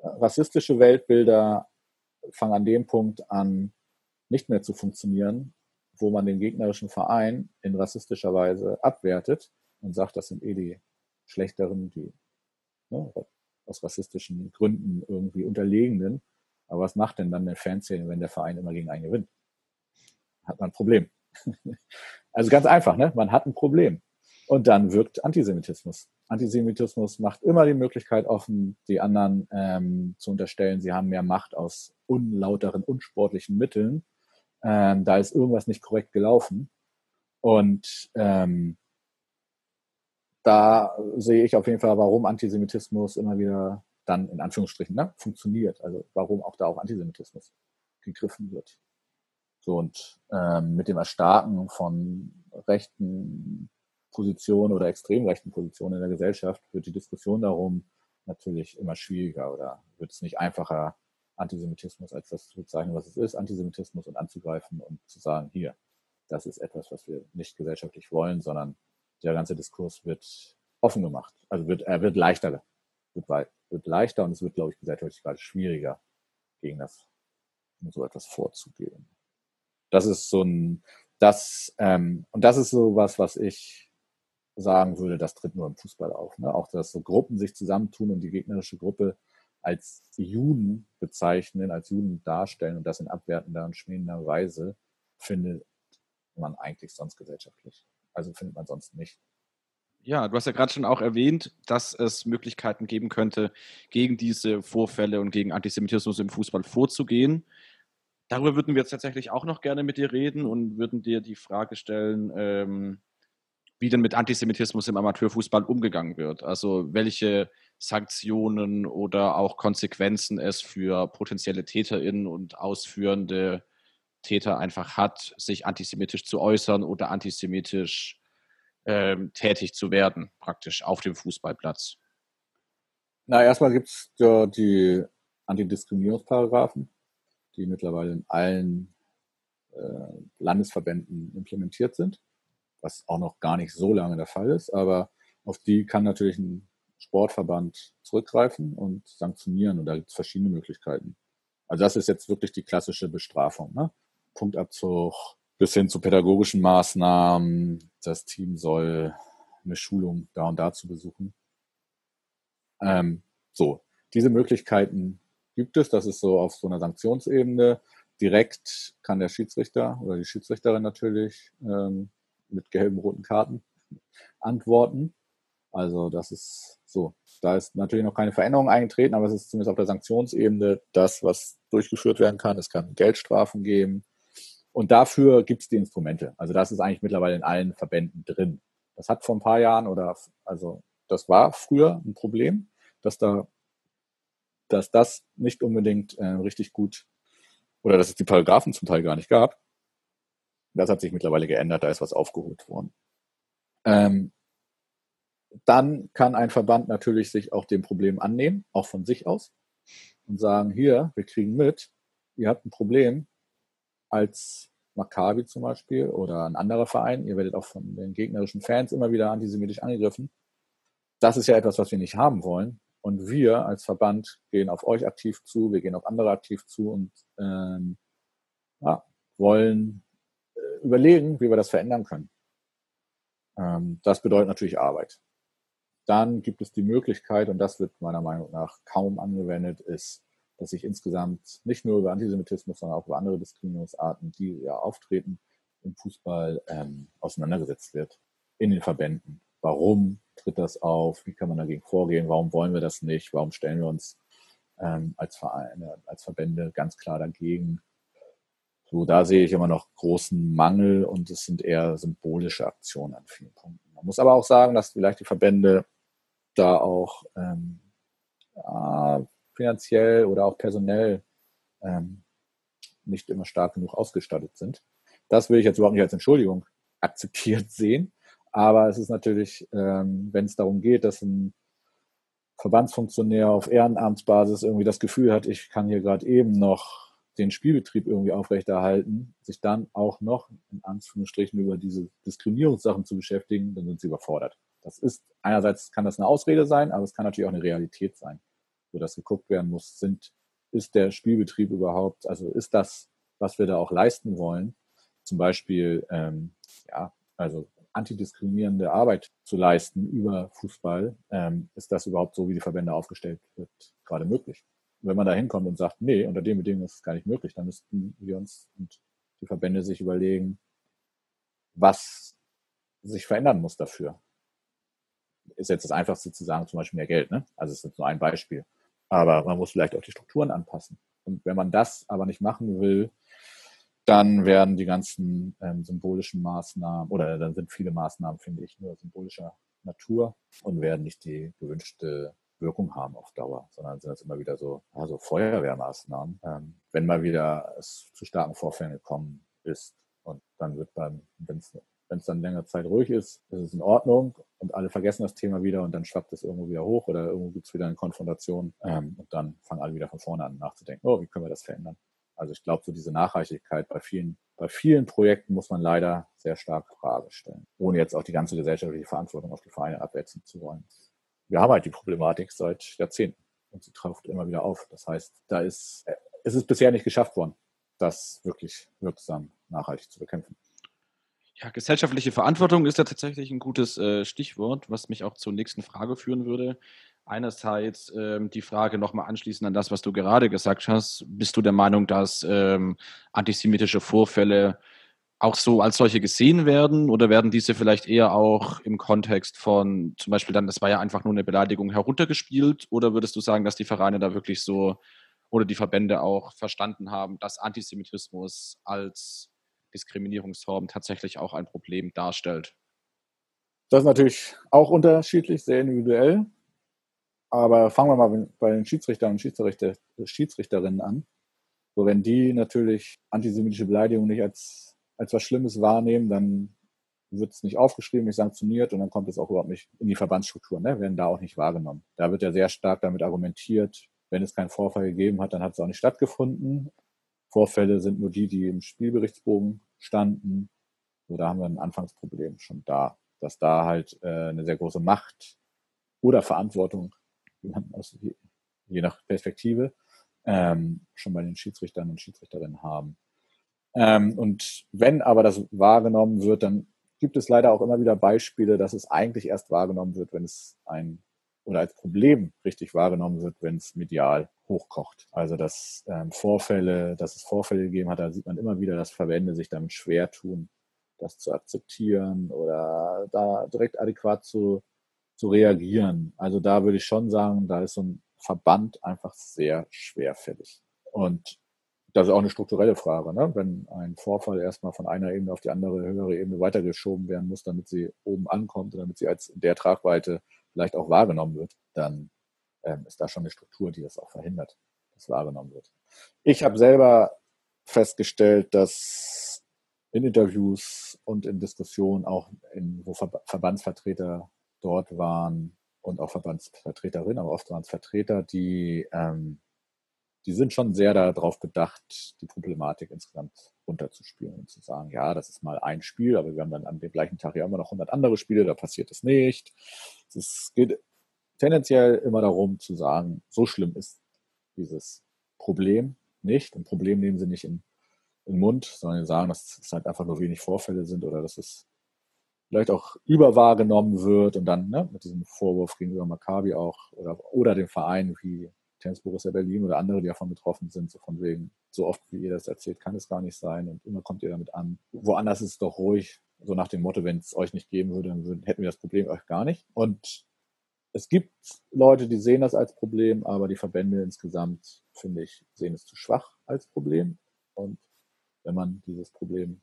rassistische Weltbilder fangen an dem Punkt an, nicht mehr zu funktionieren, wo man den gegnerischen Verein in rassistischer Weise abwertet und sagt, das sind eh die Schlechteren, die ne, aus rassistischen Gründen irgendwie Unterlegenen. Aber was macht denn dann eine Fanszene, wenn der Verein immer gegen einen gewinnt? Hat man ein Problem. also ganz einfach, ne? Man hat ein Problem. Und dann wirkt Antisemitismus. Antisemitismus macht immer die Möglichkeit offen, die anderen ähm, zu unterstellen, sie haben mehr Macht aus unlauteren, unsportlichen Mitteln. Ähm, da ist irgendwas nicht korrekt gelaufen. Und ähm, da sehe ich auf jeden Fall, warum Antisemitismus immer wieder dann in Anführungsstrichen ne, funktioniert. Also warum auch da auch Antisemitismus gegriffen wird. So und ähm, mit dem Erstarken von rechten Position oder extrem rechten Position in der Gesellschaft wird die Diskussion darum natürlich immer schwieriger oder wird es nicht einfacher, Antisemitismus als das zu bezeichnen, was es ist, Antisemitismus und anzugreifen und zu sagen, hier, das ist etwas, was wir nicht gesellschaftlich wollen, sondern der ganze Diskurs wird offen gemacht. Also wird, er wird leichter, wird, wird leichter und es wird, glaube ich, gesellschaftlich gerade schwieriger, gegen das, so etwas vorzugehen. Das ist so ein, das, ähm, und das ist so was, was ich sagen würde, das tritt nur im Fußball auf. Ne? Auch, dass so Gruppen sich zusammentun und die gegnerische Gruppe als Juden bezeichnen, als Juden darstellen und das in abwertender und schmähender Weise, findet man eigentlich sonst gesellschaftlich. Also findet man sonst nicht. Ja, du hast ja gerade schon auch erwähnt, dass es Möglichkeiten geben könnte, gegen diese Vorfälle und gegen Antisemitismus im Fußball vorzugehen. Darüber würden wir jetzt tatsächlich auch noch gerne mit dir reden und würden dir die Frage stellen, ähm, wie denn mit Antisemitismus im Amateurfußball umgegangen wird. Also welche Sanktionen oder auch Konsequenzen es für potenzielle TäterInnen und ausführende Täter einfach hat, sich antisemitisch zu äußern oder antisemitisch ähm, tätig zu werden, praktisch auf dem Fußballplatz. Na, erstmal gibt es ja die Antidiskriminierungsparagraphen, die mittlerweile in allen äh, Landesverbänden implementiert sind was auch noch gar nicht so lange der Fall ist, aber auf die kann natürlich ein Sportverband zurückgreifen und sanktionieren und da gibt es verschiedene Möglichkeiten. Also das ist jetzt wirklich die klassische Bestrafung. Ne? Punktabzug bis hin zu pädagogischen Maßnahmen. Das Team soll eine Schulung da und da zu besuchen. Ähm, so, diese Möglichkeiten gibt es. Das ist so auf so einer Sanktionsebene. Direkt kann der Schiedsrichter oder die Schiedsrichterin natürlich ähm, mit gelben, roten Karten antworten. Also das ist so. Da ist natürlich noch keine Veränderung eingetreten, aber es ist zumindest auf der Sanktionsebene das, was durchgeführt werden kann. Es kann Geldstrafen geben. Und dafür gibt es die Instrumente. Also das ist eigentlich mittlerweile in allen Verbänden drin. Das hat vor ein paar Jahren oder also das war früher ein Problem, dass da dass das nicht unbedingt äh, richtig gut oder dass es die Paragraphen zum Teil gar nicht gab. Das hat sich mittlerweile geändert, da ist was aufgeholt worden. Ähm, dann kann ein Verband natürlich sich auch dem Problem annehmen, auch von sich aus, und sagen, hier, wir kriegen mit, ihr habt ein Problem als Maccabi zum Beispiel oder ein anderer Verein, ihr werdet auch von den gegnerischen Fans immer wieder antisemitisch angegriffen. Das ist ja etwas, was wir nicht haben wollen. Und wir als Verband gehen auf euch aktiv zu, wir gehen auf andere aktiv zu und ähm, ja, wollen überlegen, wie wir das verändern können. Ähm, das bedeutet natürlich Arbeit. Dann gibt es die Möglichkeit, und das wird meiner Meinung nach kaum angewendet, ist, dass sich insgesamt nicht nur über Antisemitismus, sondern auch über andere Diskriminierungsarten, die ja auftreten im Fußball, ähm, auseinandergesetzt wird in den Verbänden. Warum tritt das auf? Wie kann man dagegen vorgehen? Warum wollen wir das nicht? Warum stellen wir uns ähm, als Vereine, als Verbände ganz klar dagegen? So, da sehe ich immer noch großen Mangel und es sind eher symbolische Aktionen an vielen Punkten. Man muss aber auch sagen, dass vielleicht die Verbände da auch ähm, ja, finanziell oder auch personell ähm, nicht immer stark genug ausgestattet sind. Das will ich jetzt überhaupt nicht als Entschuldigung akzeptiert sehen. Aber es ist natürlich, ähm, wenn es darum geht, dass ein Verbandsfunktionär auf Ehrenamtsbasis irgendwie das Gefühl hat, ich kann hier gerade eben noch den Spielbetrieb irgendwie aufrechterhalten, sich dann auch noch in Anführungsstrichen über diese Diskriminierungssachen zu beschäftigen, dann sind sie überfordert. Das ist, einerseits kann das eine Ausrede sein, aber es kann natürlich auch eine Realität sein, wo das geguckt werden muss, sind, ist der Spielbetrieb überhaupt, also ist das, was wir da auch leisten wollen, zum Beispiel, ähm, ja, also antidiskriminierende Arbeit zu leisten über Fußball, ähm, ist das überhaupt so, wie die Verbände aufgestellt wird, gerade möglich wenn man da hinkommt und sagt, nee, unter den Bedingungen ist es gar nicht möglich, dann müssten wir uns und die Verbände sich überlegen, was sich verändern muss dafür. Ist jetzt das Einfachste zu sagen, zum Beispiel mehr Geld, ne? Also es ist nur ein Beispiel. Aber man muss vielleicht auch die Strukturen anpassen. Und wenn man das aber nicht machen will, dann werden die ganzen ähm, symbolischen Maßnahmen oder dann sind viele Maßnahmen, finde ich, nur symbolischer Natur und werden nicht die gewünschte Wirkung haben auf Dauer, sondern sind das immer wieder so also Feuerwehrmaßnahmen, ähm, wenn mal wieder es zu starken Vorfällen gekommen ist. Und dann wird beim, wenn es wenn es dann längere Zeit ruhig ist, ist es in Ordnung und alle vergessen das Thema wieder und dann schwappt es irgendwo wieder hoch oder irgendwo gibt es wieder eine Konfrontation ähm, und dann fangen alle wieder von vorne an nachzudenken, oh, wie können wir das verändern? Also ich glaube, so diese Nachhaltigkeit bei vielen, bei vielen Projekten muss man leider sehr stark Frage stellen, ohne jetzt auch die ganze gesellschaftliche Verantwortung auf die Vereine abwälzen zu wollen. Wir haben halt die Problematik seit Jahrzehnten und sie taucht immer wieder auf. Das heißt, da ist, es ist bisher nicht geschafft worden, das wirklich wirksam nachhaltig zu bekämpfen. Ja, gesellschaftliche Verantwortung ist ja tatsächlich ein gutes äh, Stichwort, was mich auch zur nächsten Frage führen würde. Einerseits ähm, die Frage nochmal anschließend an das, was du gerade gesagt hast. Bist du der Meinung, dass ähm, antisemitische Vorfälle auch so als solche gesehen werden oder werden diese vielleicht eher auch im Kontext von zum Beispiel dann, das war ja einfach nur eine Beleidigung heruntergespielt oder würdest du sagen, dass die Vereine da wirklich so oder die Verbände auch verstanden haben, dass Antisemitismus als Diskriminierungsform tatsächlich auch ein Problem darstellt. Das ist natürlich auch unterschiedlich, sehr individuell. Aber fangen wir mal bei den Schiedsrichtern und Schiedsrichter, Schiedsrichterinnen an. So, wenn die natürlich antisemitische Beleidigung nicht als, als was Schlimmes wahrnehmen, dann wird es nicht aufgeschrieben, nicht sanktioniert und dann kommt es auch überhaupt nicht in die Verbandsstruktur, ne? werden da auch nicht wahrgenommen. Da wird ja sehr stark damit argumentiert, wenn es keinen Vorfall gegeben hat, dann hat es auch nicht stattgefunden. Vorfälle sind nur die, die im Spielberichtsbogen standen. So, da haben wir ein Anfangsproblem schon da, dass da halt äh, eine sehr große Macht oder Verantwortung, je, je nach Perspektive, ähm, schon bei den Schiedsrichtern und Schiedsrichterinnen haben. Ähm, und wenn aber das wahrgenommen wird, dann gibt es leider auch immer wieder Beispiele, dass es eigentlich erst wahrgenommen wird, wenn es ein oder als Problem richtig wahrgenommen wird, wenn es medial hochkocht. Also dass ähm, Vorfälle, dass es Vorfälle gegeben hat, da sieht man immer wieder, dass Verbände sich damit schwer tun, das zu akzeptieren oder da direkt adäquat zu, zu reagieren. Also da würde ich schon sagen, da ist so ein Verband einfach sehr schwerfällig. Und das ist auch eine strukturelle Frage. Ne? Wenn ein Vorfall erstmal von einer Ebene auf die andere höhere Ebene weitergeschoben werden muss, damit sie oben ankommt, damit sie als der Tragweite vielleicht auch wahrgenommen wird, dann ähm, ist da schon eine Struktur, die das auch verhindert, dass wahrgenommen wird. Ich habe selber festgestellt, dass in Interviews und in Diskussionen, auch in, wo Ver Verbandsvertreter dort waren und auch Verbandsvertreterinnen, aber oft waren es Vertreter, die, ähm, die sind schon sehr darauf bedacht, die Problematik insgesamt runterzuspielen und zu sagen, ja, das ist mal ein Spiel, aber wir haben dann an dem gleichen Tag ja immer noch 100 andere Spiele, da passiert es nicht. Es geht tendenziell immer darum zu sagen, so schlimm ist dieses Problem nicht. Ein Problem nehmen sie nicht in, in den Mund, sondern sagen, dass es halt einfach nur wenig Vorfälle sind oder dass es vielleicht auch überwahrgenommen wird und dann ne, mit diesem Vorwurf gegenüber Maccabi auch oder, oder dem Verein wie Tennis Borussia Berlin oder andere, die davon betroffen sind, so von wegen, so oft wie ihr das erzählt, kann es gar nicht sein und immer kommt ihr damit an. Woanders ist es doch ruhig, so nach dem Motto, wenn es euch nicht geben würde, dann würden, hätten wir das Problem euch gar nicht. Und es gibt Leute, die sehen das als Problem, aber die Verbände insgesamt, finde ich, sehen es zu schwach als Problem. Und wenn man dieses Problem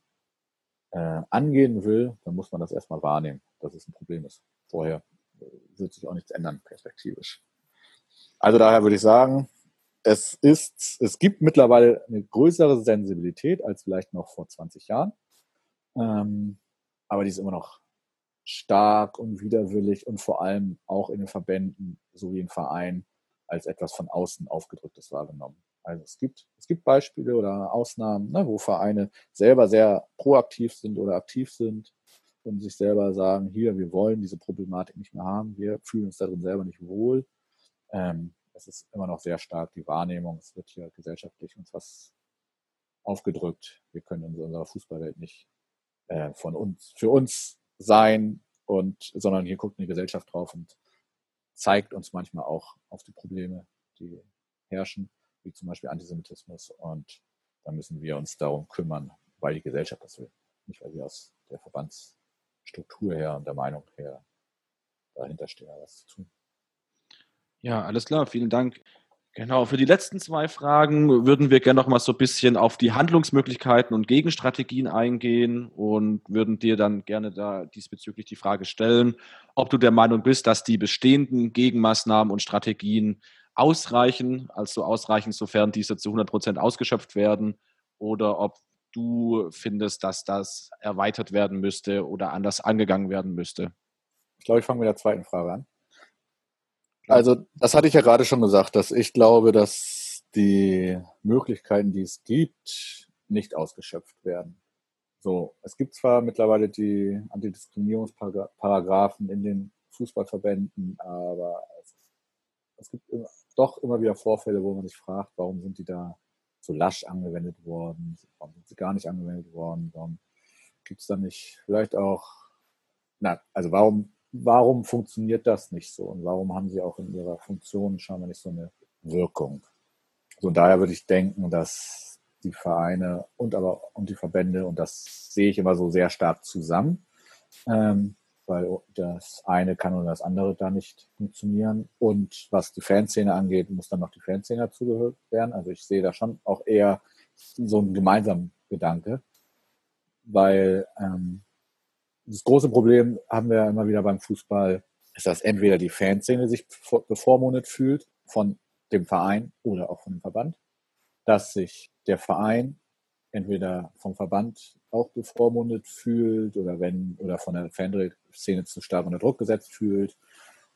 äh, angehen will, dann muss man das erstmal wahrnehmen, dass es ein Problem ist. Vorher äh, wird sich auch nichts ändern, perspektivisch. Also daher würde ich sagen, es ist, es gibt mittlerweile eine größere Sensibilität als vielleicht noch vor 20 Jahren. Ähm, aber die ist immer noch stark und widerwillig und vor allem auch in den Verbänden sowie im Verein als etwas von außen aufgedrücktes wahrgenommen. Also es gibt, es gibt Beispiele oder Ausnahmen, ne, wo Vereine selber sehr proaktiv sind oder aktiv sind und sich selber sagen, hier, wir wollen diese Problematik nicht mehr haben, wir fühlen uns darin selber nicht wohl. Ähm, es ist immer noch sehr stark die Wahrnehmung, es wird hier gesellschaftlich uns was aufgedrückt. Wir können in unserer Fußballwelt nicht äh, von uns, für uns sein und, sondern hier guckt eine Gesellschaft drauf und zeigt uns manchmal auch auf die Probleme, die herrschen, wie zum Beispiel Antisemitismus. Und da müssen wir uns darum kümmern, weil die Gesellschaft das will. Nicht, weil wir aus der Verbandsstruktur her und der Meinung her dahinter stehen, was zu tun. Ja, alles klar, vielen Dank. Genau, für die letzten zwei Fragen würden wir gerne noch mal so ein bisschen auf die Handlungsmöglichkeiten und Gegenstrategien eingehen und würden dir dann gerne da diesbezüglich die Frage stellen, ob du der Meinung bist, dass die bestehenden Gegenmaßnahmen und Strategien ausreichen, also ausreichen, sofern diese zu 100 Prozent ausgeschöpft werden, oder ob du findest, dass das erweitert werden müsste oder anders angegangen werden müsste? Ich glaube, ich fange mit der zweiten Frage an. Also, das hatte ich ja gerade schon gesagt, dass ich glaube, dass die Möglichkeiten, die es gibt, nicht ausgeschöpft werden. So, es gibt zwar mittlerweile die Antidiskriminierungsparagraphen in den Fußballverbänden, aber es, es gibt immer, doch immer wieder Vorfälle, wo man sich fragt, warum sind die da so lasch angewendet worden, warum sind sie gar nicht angewendet worden, warum gibt es da nicht vielleicht auch, na, also warum, warum funktioniert das nicht so und warum haben sie auch in ihrer Funktion scheinbar nicht so eine Wirkung? So, daher würde ich denken, dass die Vereine und aber und die Verbände, und das sehe ich immer so sehr stark zusammen, ähm, weil das eine kann und das andere da nicht funktionieren. Und was die Fanszene angeht, muss dann noch die Fanszene dazugehört werden. Also ich sehe da schon auch eher so einen gemeinsamen Gedanke, weil ähm, das große Problem haben wir immer wieder beim Fußball, ist, dass entweder die Fanszene sich bevormundet fühlt von dem Verein oder auch von dem Verband, dass sich der Verein entweder vom Verband auch bevormundet fühlt oder wenn oder von der Fanszene zu stark unter Druck gesetzt fühlt.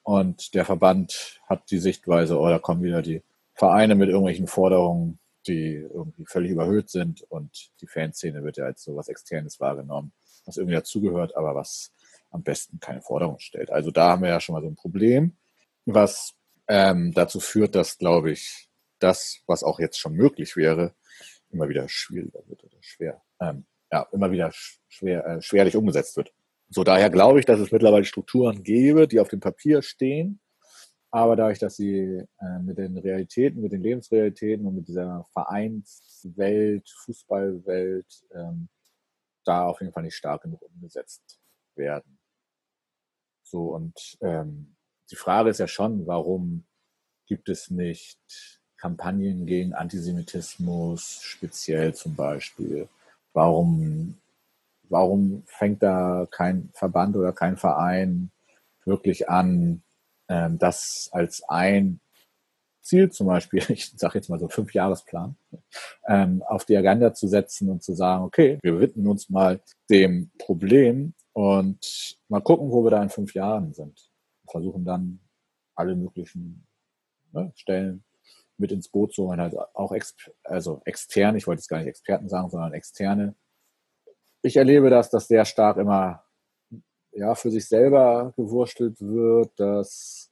Und der Verband hat die Sichtweise, oh, da kommen wieder die Vereine mit irgendwelchen Forderungen, die irgendwie völlig überhöht sind und die Fanszene wird ja als so was Externes wahrgenommen, was irgendwie dazugehört, aber was am besten keine Forderung stellt. Also da haben wir ja schon mal so ein Problem, was ähm, dazu führt, dass, glaube ich, das, was auch jetzt schon möglich wäre, immer wieder schwieriger wird oder schwer, ähm, ja, immer wieder schwer, äh, schwerlich umgesetzt wird. So daher glaube ich, dass es mittlerweile Strukturen gäbe, die auf dem Papier stehen, aber dadurch, dass sie äh, mit den Realitäten, mit den Lebensrealitäten und mit dieser Vereinswelt, Fußballwelt ähm, da auf jeden Fall nicht stark genug umgesetzt werden. So und ähm, die Frage ist ja schon, warum gibt es nicht Kampagnen gegen Antisemitismus, speziell zum Beispiel? Warum, warum fängt da kein Verband oder kein Verein wirklich an, ähm, das als ein Ziel zum Beispiel, ich sage jetzt mal so fünf Jahresplan, ähm, auf die Agenda zu setzen und zu sagen, okay, wir widmen uns mal dem Problem und mal gucken, wo wir da in fünf Jahren sind. Versuchen dann alle möglichen ne, Stellen mit ins Boot zu holen, halt auch ex also extern, ich wollte jetzt gar nicht Experten sagen, sondern externe. Ich erlebe das, dass sehr stark immer ja, für sich selber gewurstelt wird, dass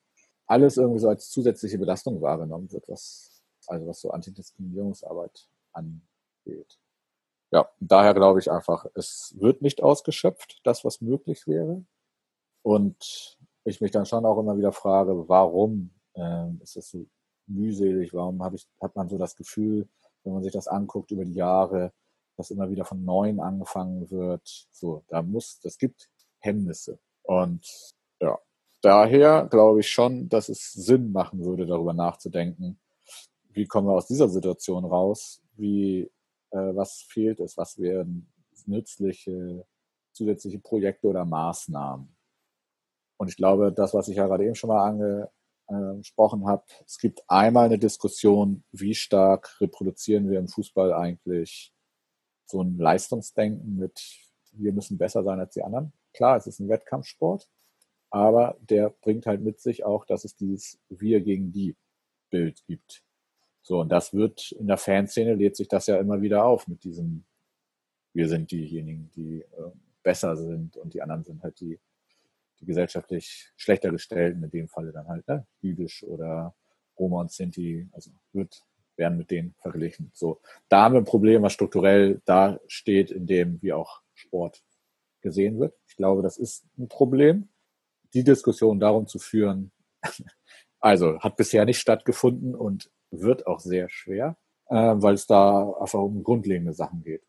alles irgendwie so als zusätzliche Belastung wahrgenommen wird, was, also was so Antidiskriminierungsarbeit angeht. Ja, daher glaube ich einfach, es wird nicht ausgeschöpft, das, was möglich wäre. Und ich mich dann schon auch immer wieder frage, warum ähm, ist es so mühselig? Warum habe ich, hat man so das Gefühl, wenn man sich das anguckt über die Jahre, dass immer wieder von Neuem angefangen wird? So, da muss, das gibt Hemmnisse. Und ja, daher glaube ich schon, dass es Sinn machen würde, darüber nachzudenken, wie kommen wir aus dieser Situation raus? Wie, äh, was fehlt es? Was wären nützliche zusätzliche Projekte oder Maßnahmen? Und ich glaube, das, was ich ja gerade eben schon mal ange, äh, gesprochen habe. Es gibt einmal eine Diskussion, wie stark reproduzieren wir im Fußball eigentlich so ein Leistungsdenken mit, wir müssen besser sein als die anderen. Klar, es ist ein Wettkampfsport, aber der bringt halt mit sich auch, dass es dieses Wir gegen die Bild gibt. So, und das wird in der Fanszene lädt sich das ja immer wieder auf mit diesem, wir sind diejenigen, die äh, besser sind und die anderen sind halt die die gesellschaftlich schlechter gestellten, in dem Falle dann halt ne, jüdisch oder Roma und Sinti, also wird, werden mit denen verglichen. So, da haben wir ein Problem, was strukturell da steht, in dem wie auch Sport gesehen wird. Ich glaube, das ist ein Problem. Die Diskussion darum zu führen, also hat bisher nicht stattgefunden und wird auch sehr schwer, äh, weil es da einfach um grundlegende Sachen geht.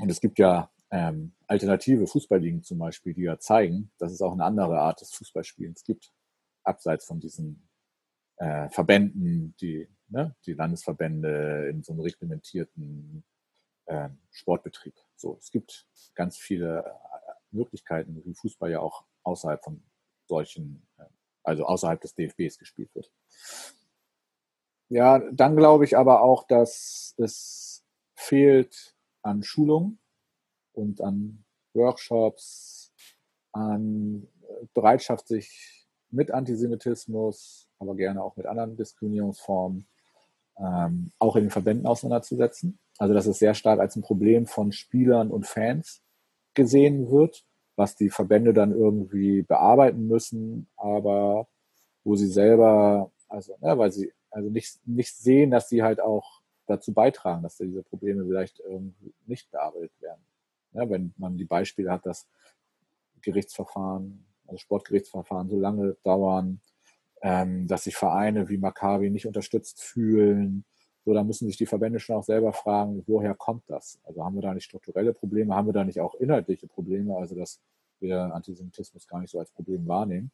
Und es gibt ja ähm, alternative Fußballligen zum Beispiel, die ja zeigen, dass es auch eine andere Art des Fußballspielens gibt, abseits von diesen äh, Verbänden, die, ne, die Landesverbände in so einem reglementierten äh, Sportbetrieb. So, es gibt ganz viele äh, Möglichkeiten, wie Fußball ja auch außerhalb von solchen, äh, also außerhalb des DFBs gespielt wird. Ja, dann glaube ich aber auch, dass es fehlt an Schulungen und an Workshops, an Bereitschaft, sich mit Antisemitismus, aber gerne auch mit anderen Diskriminierungsformen, ähm, auch in den Verbänden auseinanderzusetzen. Also dass es sehr stark als ein Problem von Spielern und Fans gesehen wird, was die Verbände dann irgendwie bearbeiten müssen, aber wo sie selber, also ne, weil sie also nicht, nicht sehen, dass sie halt auch dazu beitragen, dass diese Probleme vielleicht irgendwie nicht bearbeitet werden. Ja, wenn man die Beispiele hat, dass Gerichtsverfahren, also Sportgerichtsverfahren so lange dauern, ähm, dass sich Vereine wie Maccabi nicht unterstützt fühlen. So, da müssen sich die Verbände schon auch selber fragen, woher kommt das? Also haben wir da nicht strukturelle Probleme, haben wir da nicht auch inhaltliche Probleme, also dass wir Antisemitismus gar nicht so als Problem wahrnehmen,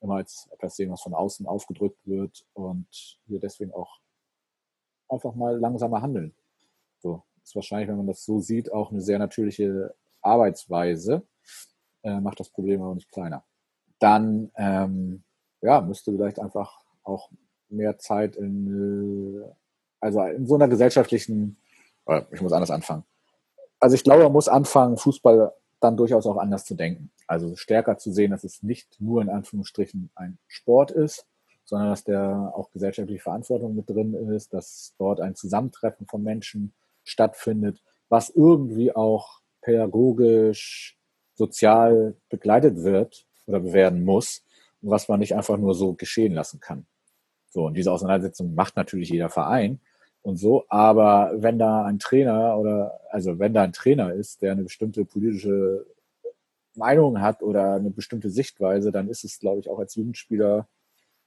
immer als etwas sehen, was von außen aufgedrückt wird und wir deswegen auch einfach mal langsamer handeln. So, ist wahrscheinlich, wenn man das so sieht, auch eine sehr natürliche Arbeitsweise, äh, macht das Problem aber nicht kleiner. Dann ähm, ja, müsste vielleicht einfach auch mehr Zeit in, äh, also in so einer gesellschaftlichen, äh, ich muss anders anfangen. Also ich glaube, man muss anfangen, Fußball dann durchaus auch anders zu denken. Also stärker zu sehen, dass es nicht nur in Anführungsstrichen ein Sport ist, sondern dass der auch gesellschaftliche Verantwortung mit drin ist, dass dort ein Zusammentreffen von Menschen stattfindet, was irgendwie auch pädagogisch, sozial begleitet wird oder werden muss und was man nicht einfach nur so geschehen lassen kann. So, und diese Auseinandersetzung macht natürlich jeder Verein und so, aber wenn da ein Trainer oder, also wenn da ein Trainer ist, der eine bestimmte politische Meinung hat oder eine bestimmte Sichtweise, dann ist es, glaube ich, auch als Jugendspieler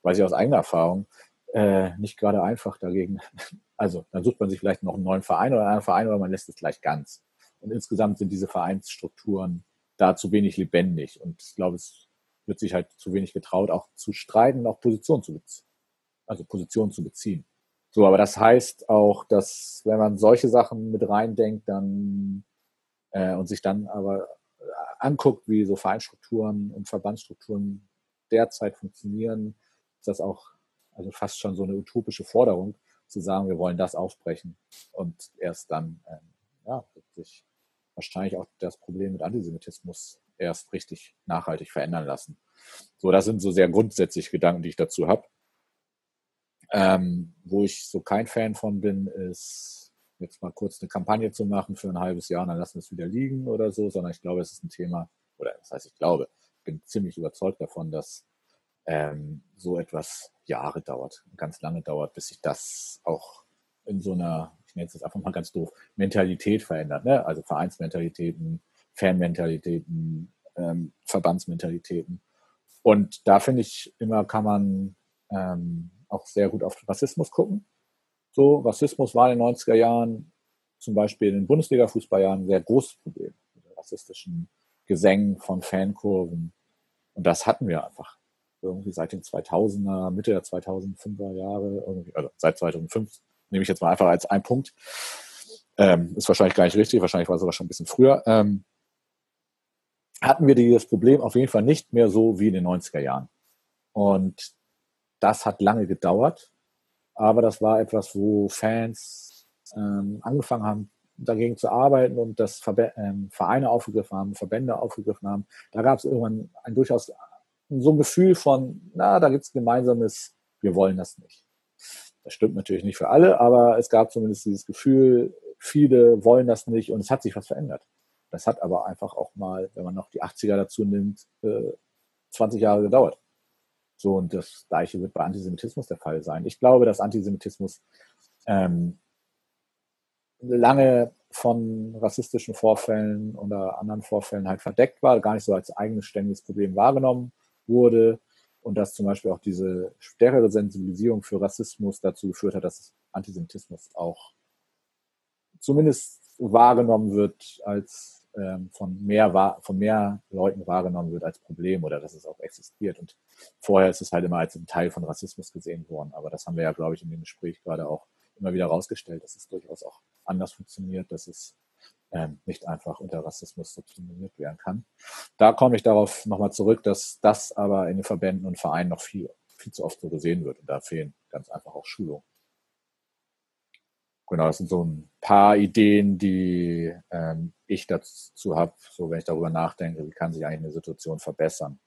weiß ich aus eigener Erfahrung, äh, nicht gerade einfach dagegen. Also dann sucht man sich vielleicht noch einen neuen Verein oder einen Verein oder man lässt es gleich ganz. Und insgesamt sind diese Vereinsstrukturen da zu wenig lebendig. Und ich glaube, es wird sich halt zu wenig getraut, auch zu streiten und auch Position zu beziehen. Also Position zu beziehen. So, aber das heißt auch, dass wenn man solche Sachen mit reindenkt, dann äh, und sich dann aber anguckt, wie so Vereinsstrukturen und Verbandsstrukturen derzeit funktionieren, ist das auch also fast schon so eine utopische Forderung, zu sagen, wir wollen das aufbrechen. Und erst dann ähm, ja, wird sich wahrscheinlich auch das Problem mit Antisemitismus erst richtig nachhaltig verändern lassen. So, das sind so sehr grundsätzliche Gedanken, die ich dazu habe. Ähm, wo ich so kein Fan von bin, ist jetzt mal kurz eine Kampagne zu machen für ein halbes Jahr, dann lassen wir es wieder liegen oder so, sondern ich glaube, es ist ein Thema, oder das heißt, ich glaube, ich bin ziemlich überzeugt davon, dass ähm, so etwas Jahre dauert, ganz lange dauert, bis sich das auch in so einer, ich nenne es jetzt einfach mal ganz doof, Mentalität verändert. Ne? Also Vereinsmentalitäten, Fanmentalitäten, ähm, Verbandsmentalitäten. Und da finde ich immer, kann man ähm, auch sehr gut auf Rassismus gucken. So, Rassismus war in den 90er Jahren, zum Beispiel in den Bundesliga-Fußballjahren, ein sehr großes Problem. Mit rassistischen Gesängen von Fankurven. Und das hatten wir einfach irgendwie seit den 2000er, Mitte der 2005er Jahre, irgendwie, also seit 2005, nehme ich jetzt mal einfach als ein Punkt. Ähm, ist wahrscheinlich gar nicht richtig, wahrscheinlich war es sogar schon ein bisschen früher. Ähm, hatten wir dieses Problem auf jeden Fall nicht mehr so wie in den 90er Jahren. Und das hat lange gedauert, aber das war etwas, wo Fans ähm, angefangen haben, dagegen zu arbeiten und das Verbe ähm, Vereine aufgegriffen haben, Verbände aufgegriffen haben. Da gab es irgendwann ein durchaus so ein Gefühl von, na, da gibt es gemeinsames, wir wollen das nicht. Das stimmt natürlich nicht für alle, aber es gab zumindest dieses Gefühl, viele wollen das nicht und es hat sich was verändert. Das hat aber einfach auch mal, wenn man noch die 80er dazu nimmt, 20 äh, Jahre gedauert. So, und das Gleiche wird bei Antisemitismus der Fall sein. Ich glaube, dass Antisemitismus ähm, lange von rassistischen Vorfällen oder anderen Vorfällen halt verdeckt war, gar nicht so als eigenes ständiges Problem wahrgenommen wurde und dass zum Beispiel auch diese stärkere Sensibilisierung für Rassismus dazu geführt hat, dass Antisemitismus auch zumindest wahrgenommen wird als ähm, von mehr von mehr Leuten wahrgenommen wird als Problem oder dass es auch existiert. Und vorher ist es halt immer als ein Teil von Rassismus gesehen worden. Aber das haben wir ja, glaube ich, in dem Gespräch gerade auch immer wieder rausgestellt, dass es durchaus auch anders funktioniert, dass es ähm, nicht einfach unter Rassismus subsumiert werden kann. Da komme ich darauf nochmal zurück, dass das aber in den Verbänden und Vereinen noch viel, viel zu oft so gesehen wird und da fehlen ganz einfach auch Schulungen. Genau, das sind so ein paar Ideen, die ähm, ich dazu habe, so wenn ich darüber nachdenke, wie kann sich eigentlich eine Situation verbessern.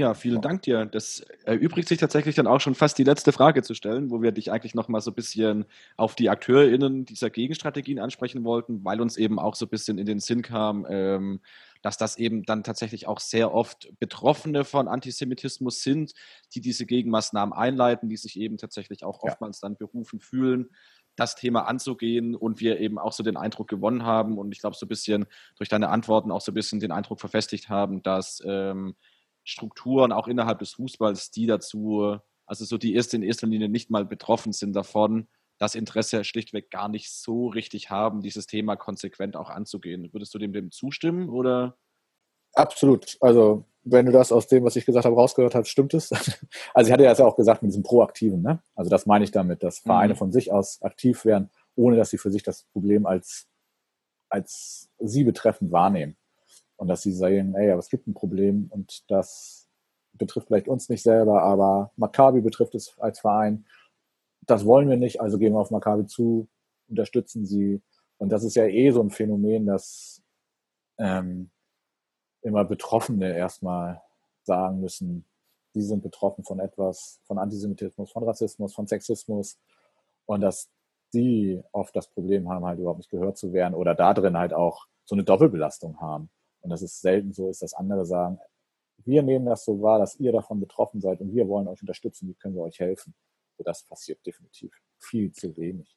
Ja, vielen Dank dir. Das erübrigt sich tatsächlich dann auch schon fast die letzte Frage zu stellen, wo wir dich eigentlich noch mal so ein bisschen auf die AkteurInnen dieser Gegenstrategien ansprechen wollten, weil uns eben auch so ein bisschen in den Sinn kam, ähm, dass das eben dann tatsächlich auch sehr oft Betroffene von Antisemitismus sind, die diese Gegenmaßnahmen einleiten, die sich eben tatsächlich auch Ja. oftmals dann berufen fühlen, das Thema anzugehen und wir eben auch so den Eindruck gewonnen haben und ich glaube so ein bisschen durch deine Antworten auch so ein bisschen den Eindruck verfestigt haben, dass ähm, Strukturen auch innerhalb des Fußballs, die dazu, also so die erst in erster Linie nicht mal betroffen sind davon, das Interesse schlichtweg gar nicht so richtig haben, dieses Thema konsequent auch anzugehen. Würdest du dem, dem zustimmen oder? Absolut. Also, wenn du das aus dem, was ich gesagt habe, rausgehört hast, stimmt es. Also, ich hatte ja auch gesagt mit diesem Proaktiven, ne? Also, das meine ich damit, dass Vereine Mhm. von sich aus aktiv werden, ohne dass sie für sich das Problem als, als sie betreffend wahrnehmen. Und dass sie sagen, ey, aber es gibt ein Problem und das betrifft vielleicht uns nicht selber, aber Maccabi betrifft es als Verein. Das wollen wir nicht, also gehen wir auf Maccabi zu, unterstützen sie. Und das ist ja eh so ein Phänomen, dass ähm, immer Betroffene erstmal sagen müssen, sie sind betroffen von etwas, von Antisemitismus, von Rassismus, von Sexismus und dass die oft das Problem haben, halt überhaupt nicht gehört zu werden oder da drin halt auch so eine Doppelbelastung haben. Und dass es selten so ist, dass andere sagen, wir nehmen das so wahr, dass ihr davon betroffen seid und wir wollen euch unterstützen, wie können wir euch helfen. So, das passiert definitiv viel zu wenig.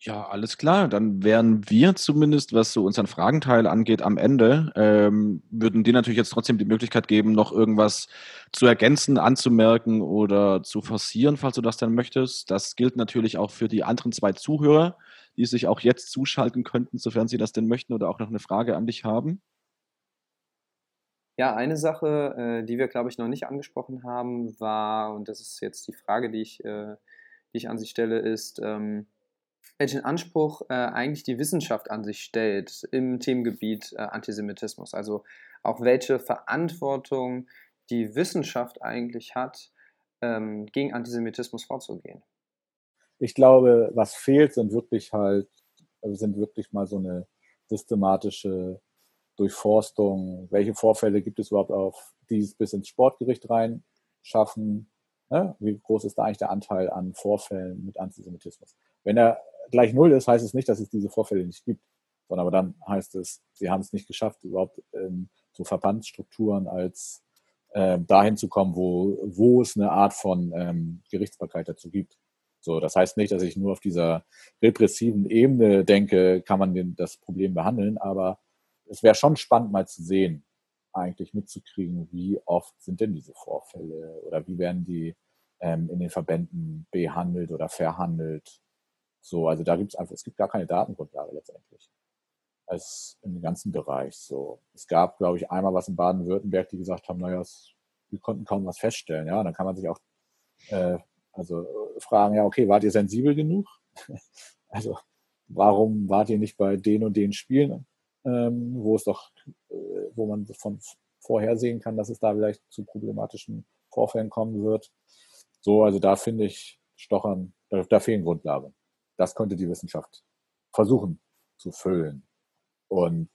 Ja, alles klar. Dann wären wir zumindest, was so unseren Fragenteil angeht, am Ende. Ähm, würden dir natürlich jetzt trotzdem die Möglichkeit geben, noch irgendwas zu ergänzen, anzumerken oder zu forcieren, falls du das dann möchtest. Das gilt natürlich auch für die anderen zwei Zuhörer, die sich auch jetzt zuschalten könnten, sofern sie das denn möchten oder auch noch eine Frage an dich haben. Ja, eine Sache, äh, die wir, glaube ich, noch nicht angesprochen haben, war, und das ist jetzt die Frage, die ich, äh, die ich an Sie stelle, ist, ähm, welchen Anspruch äh, eigentlich die Wissenschaft an sich stellt im Themengebiet Antisemitismus. Also auch welche Verantwortung die Wissenschaft eigentlich hat, ähm, gegen Antisemitismus vorzugehen. Ich glaube, was fehlt, sind wirklich halt, also sind wirklich mal so eine systematische Durchforstung. Welche Vorfälle gibt es überhaupt auf, die es bis ins Sportgericht rein schaffen? Ne? Wie groß ist da eigentlich der Anteil an Vorfällen mit Antisemitismus? Wenn er gleich null ist, heißt es nicht, dass es diese Vorfälle nicht gibt, sondern aber dann heißt es, sie haben es nicht geschafft, überhaupt ähm, so Verbandsstrukturen als ähm, dahin zu kommen, wo, wo es eine Art von ähm, Gerichtsbarkeit dazu gibt. So, das heißt nicht, dass ich nur auf dieser repressiven Ebene denke, kann man den, das Problem behandeln, aber es wäre schon spannend mal zu sehen, eigentlich mitzukriegen, wie oft sind denn diese Vorfälle oder wie werden die ähm, in den Verbänden behandelt oder verhandelt. So, also da gibt es einfach, es gibt gar keine Datengrundlage letztendlich. Als im ganzen Bereich so. Es gab, glaube ich, einmal was in Baden-Württemberg, die gesagt haben, naja, wir konnten kaum was feststellen. Ja, dann kann man sich auch äh, also äh, fragen, ja, okay, wart ihr sensibel genug? also warum wart ihr nicht bei den und den Spielen, ähm, wo es doch, äh, wo man von vorhersehen kann, dass es da vielleicht zu problematischen Vorfällen kommen wird. So, also da finde ich Stochern, da, da fehlen Grundlagen. Das könnte die Wissenschaft versuchen zu füllen. Und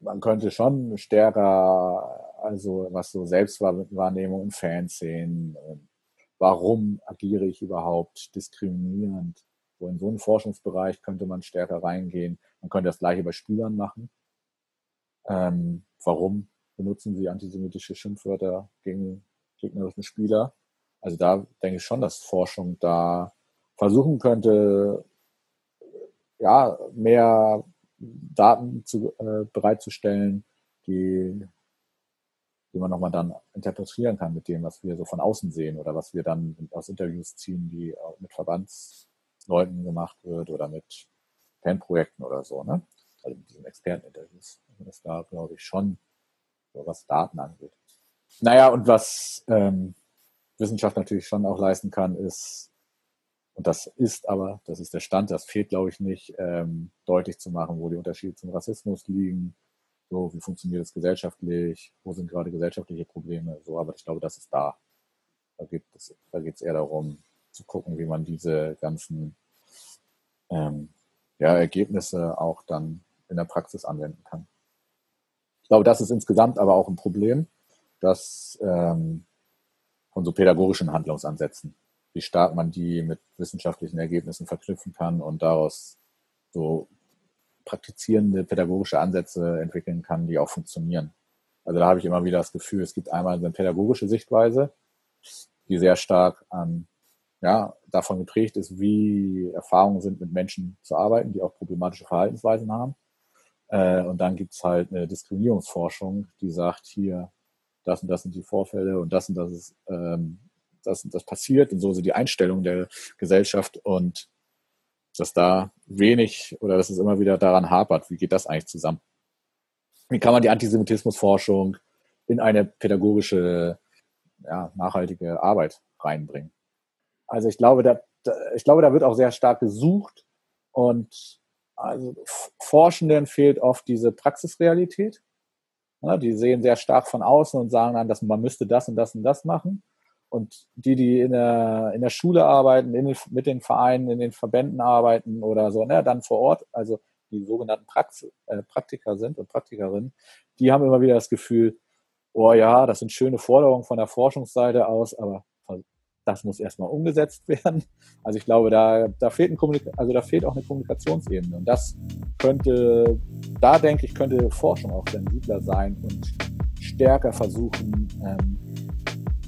man könnte schon stärker, also was so Selbstwahrnehmung in Fanszenen, warum agiere ich überhaupt diskriminierend? So in so einen Forschungsbereich könnte man stärker reingehen. Man könnte das gleiche bei Spielern machen. Ähm, warum benutzen sie antisemitische Schimpfwörter gegen gegnerischen Spieler? Also da denke ich schon, dass Forschung da versuchen könnte, ja, mehr Daten zu, äh, bereitzustellen, die, die man nochmal dann interpretieren kann mit dem, was wir so von außen sehen oder was wir dann aus Interviews ziehen, die auch mit Verbandsleuten gemacht wird oder mit Fanprojekten oder so, ne? Also mit diesen Experteninterviews. Also das da glaube ich schon, so was Daten angeht. Naja, und was ähm, Wissenschaft natürlich schon auch leisten kann, ist, und das ist aber, das ist der Stand, das fehlt, glaube ich, nicht, ähm, deutlich zu machen, wo die Unterschiede zum Rassismus liegen, so, wie funktioniert es gesellschaftlich, wo sind gerade gesellschaftliche Probleme, so, aber ich glaube, das ist da. Da geht es, da geht es eher darum, zu gucken, wie man diese ganzen ähm, ja, Ergebnisse auch dann in der Praxis anwenden kann. Ich glaube, das ist insgesamt aber auch ein Problem, dass ähm, von so pädagogischen Handlungsansätzen, wie stark man die mit wissenschaftlichen Ergebnissen verknüpfen kann und daraus so praktizierende pädagogische Ansätze entwickeln kann, die auch funktionieren. Also da habe ich immer wieder das Gefühl, es gibt einmal eine pädagogische Sichtweise, die sehr stark an, ja, davon geprägt ist, wie Erfahrungen sind, mit Menschen zu arbeiten, die auch problematische Verhaltensweisen haben. Äh, und dann gibt es halt eine Diskriminierungsforschung, die sagt, hier, das und das sind die Vorfälle und das und das ist, ähm, das und das passiert und so sind die Einstellungen der Gesellschaft und dass da wenig oder dass es immer wieder daran hapert, wie geht das eigentlich zusammen? Wie kann man die Antisemitismusforschung in eine pädagogische, ja, nachhaltige Arbeit reinbringen? Also ich glaube, da, ich glaube, da wird auch sehr stark gesucht und also Forschenden fehlt oft diese Praxisrealität. Ja, die sehen sehr stark von außen und sagen dann, dass man müsste das und das und das machen. Und die, die in der, in der Schule arbeiten, den, mit den Vereinen, in den Verbänden arbeiten oder so, ne, dann vor Ort, also die sogenannten Prax äh, Praktiker sind und Praktikerinnen, die haben immer wieder das Gefühl, oh ja, das sind schöne Forderungen von der Forschungsseite aus, aber das muss erstmal umgesetzt werden. Also ich glaube, da, da fehlt ein also da fehlt auch eine Kommunikationsebene. Und das könnte, da denke ich, könnte Forschung auch sensibler sein und stärker versuchen, ähm,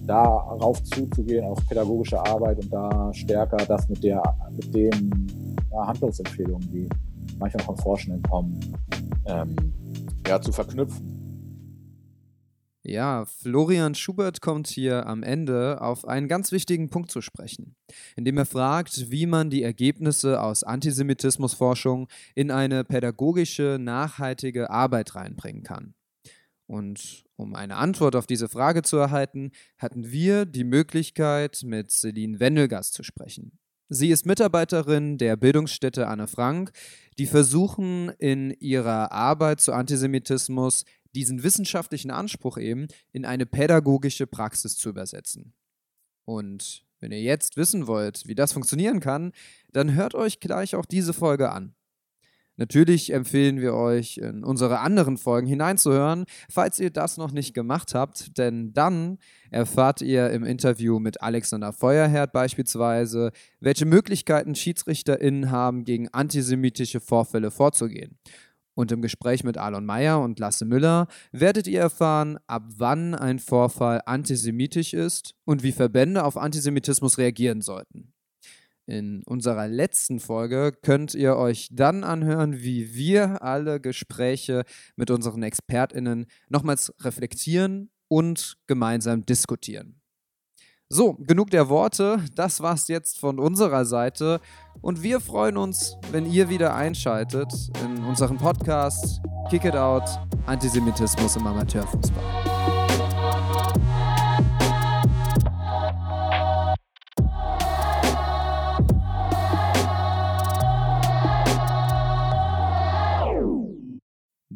darauf zuzugehen, auf pädagogische Arbeit und da stärker das mit der, mit den ja, Handlungsempfehlungen, die manchmal von Forschenden kommen, ähm, ja, zu verknüpfen. Ja, Florian Schubert kommt hier am Ende auf einen ganz wichtigen Punkt zu sprechen, indem er fragt, wie man die Ergebnisse aus Antisemitismusforschung in eine pädagogische, nachhaltige Arbeit reinbringen kann. Und um eine Antwort auf diese Frage zu erhalten, hatten wir die Möglichkeit, mit Celine Wendelgast zu sprechen. Sie ist Mitarbeiterin der Bildungsstätte Anne Frank, die versuchen in ihrer Arbeit zu Antisemitismus diesen wissenschaftlichen Anspruch eben in eine pädagogische Praxis zu übersetzen. Und wenn ihr jetzt wissen wollt, wie das funktionieren kann, dann hört euch gleich auch diese Folge an. Natürlich empfehlen wir euch, in unsere anderen Folgen hineinzuhören, falls ihr das noch nicht gemacht habt, denn dann erfahrt ihr im Interview mit Alexander Feuerherd beispielsweise, welche Möglichkeiten SchiedsrichterInnen haben, gegen antisemitische Vorfälle vorzugehen. Und im Gespräch mit Alon Meyer und Lasse Müller werdet ihr erfahren, ab wann ein Vorfall antisemitisch ist und wie Verbände auf Antisemitismus reagieren sollten. In unserer letzten Folge könnt ihr euch dann anhören, wie wir alle Gespräche mit unseren ExpertInnen nochmals reflektieren und gemeinsam diskutieren. So, genug der Worte. Das war's jetzt von unserer Seite. Und wir freuen uns, wenn ihr wieder einschaltet in unseren Podcast Kick It Out Antisemitismus im Amateurfußball.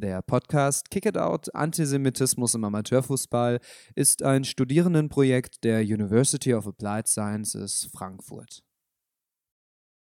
Der Podcast Kick It Out Antisemitismus im Amateurfußball ist ein Studierendenprojekt der University of Applied Sciences Frankfurt.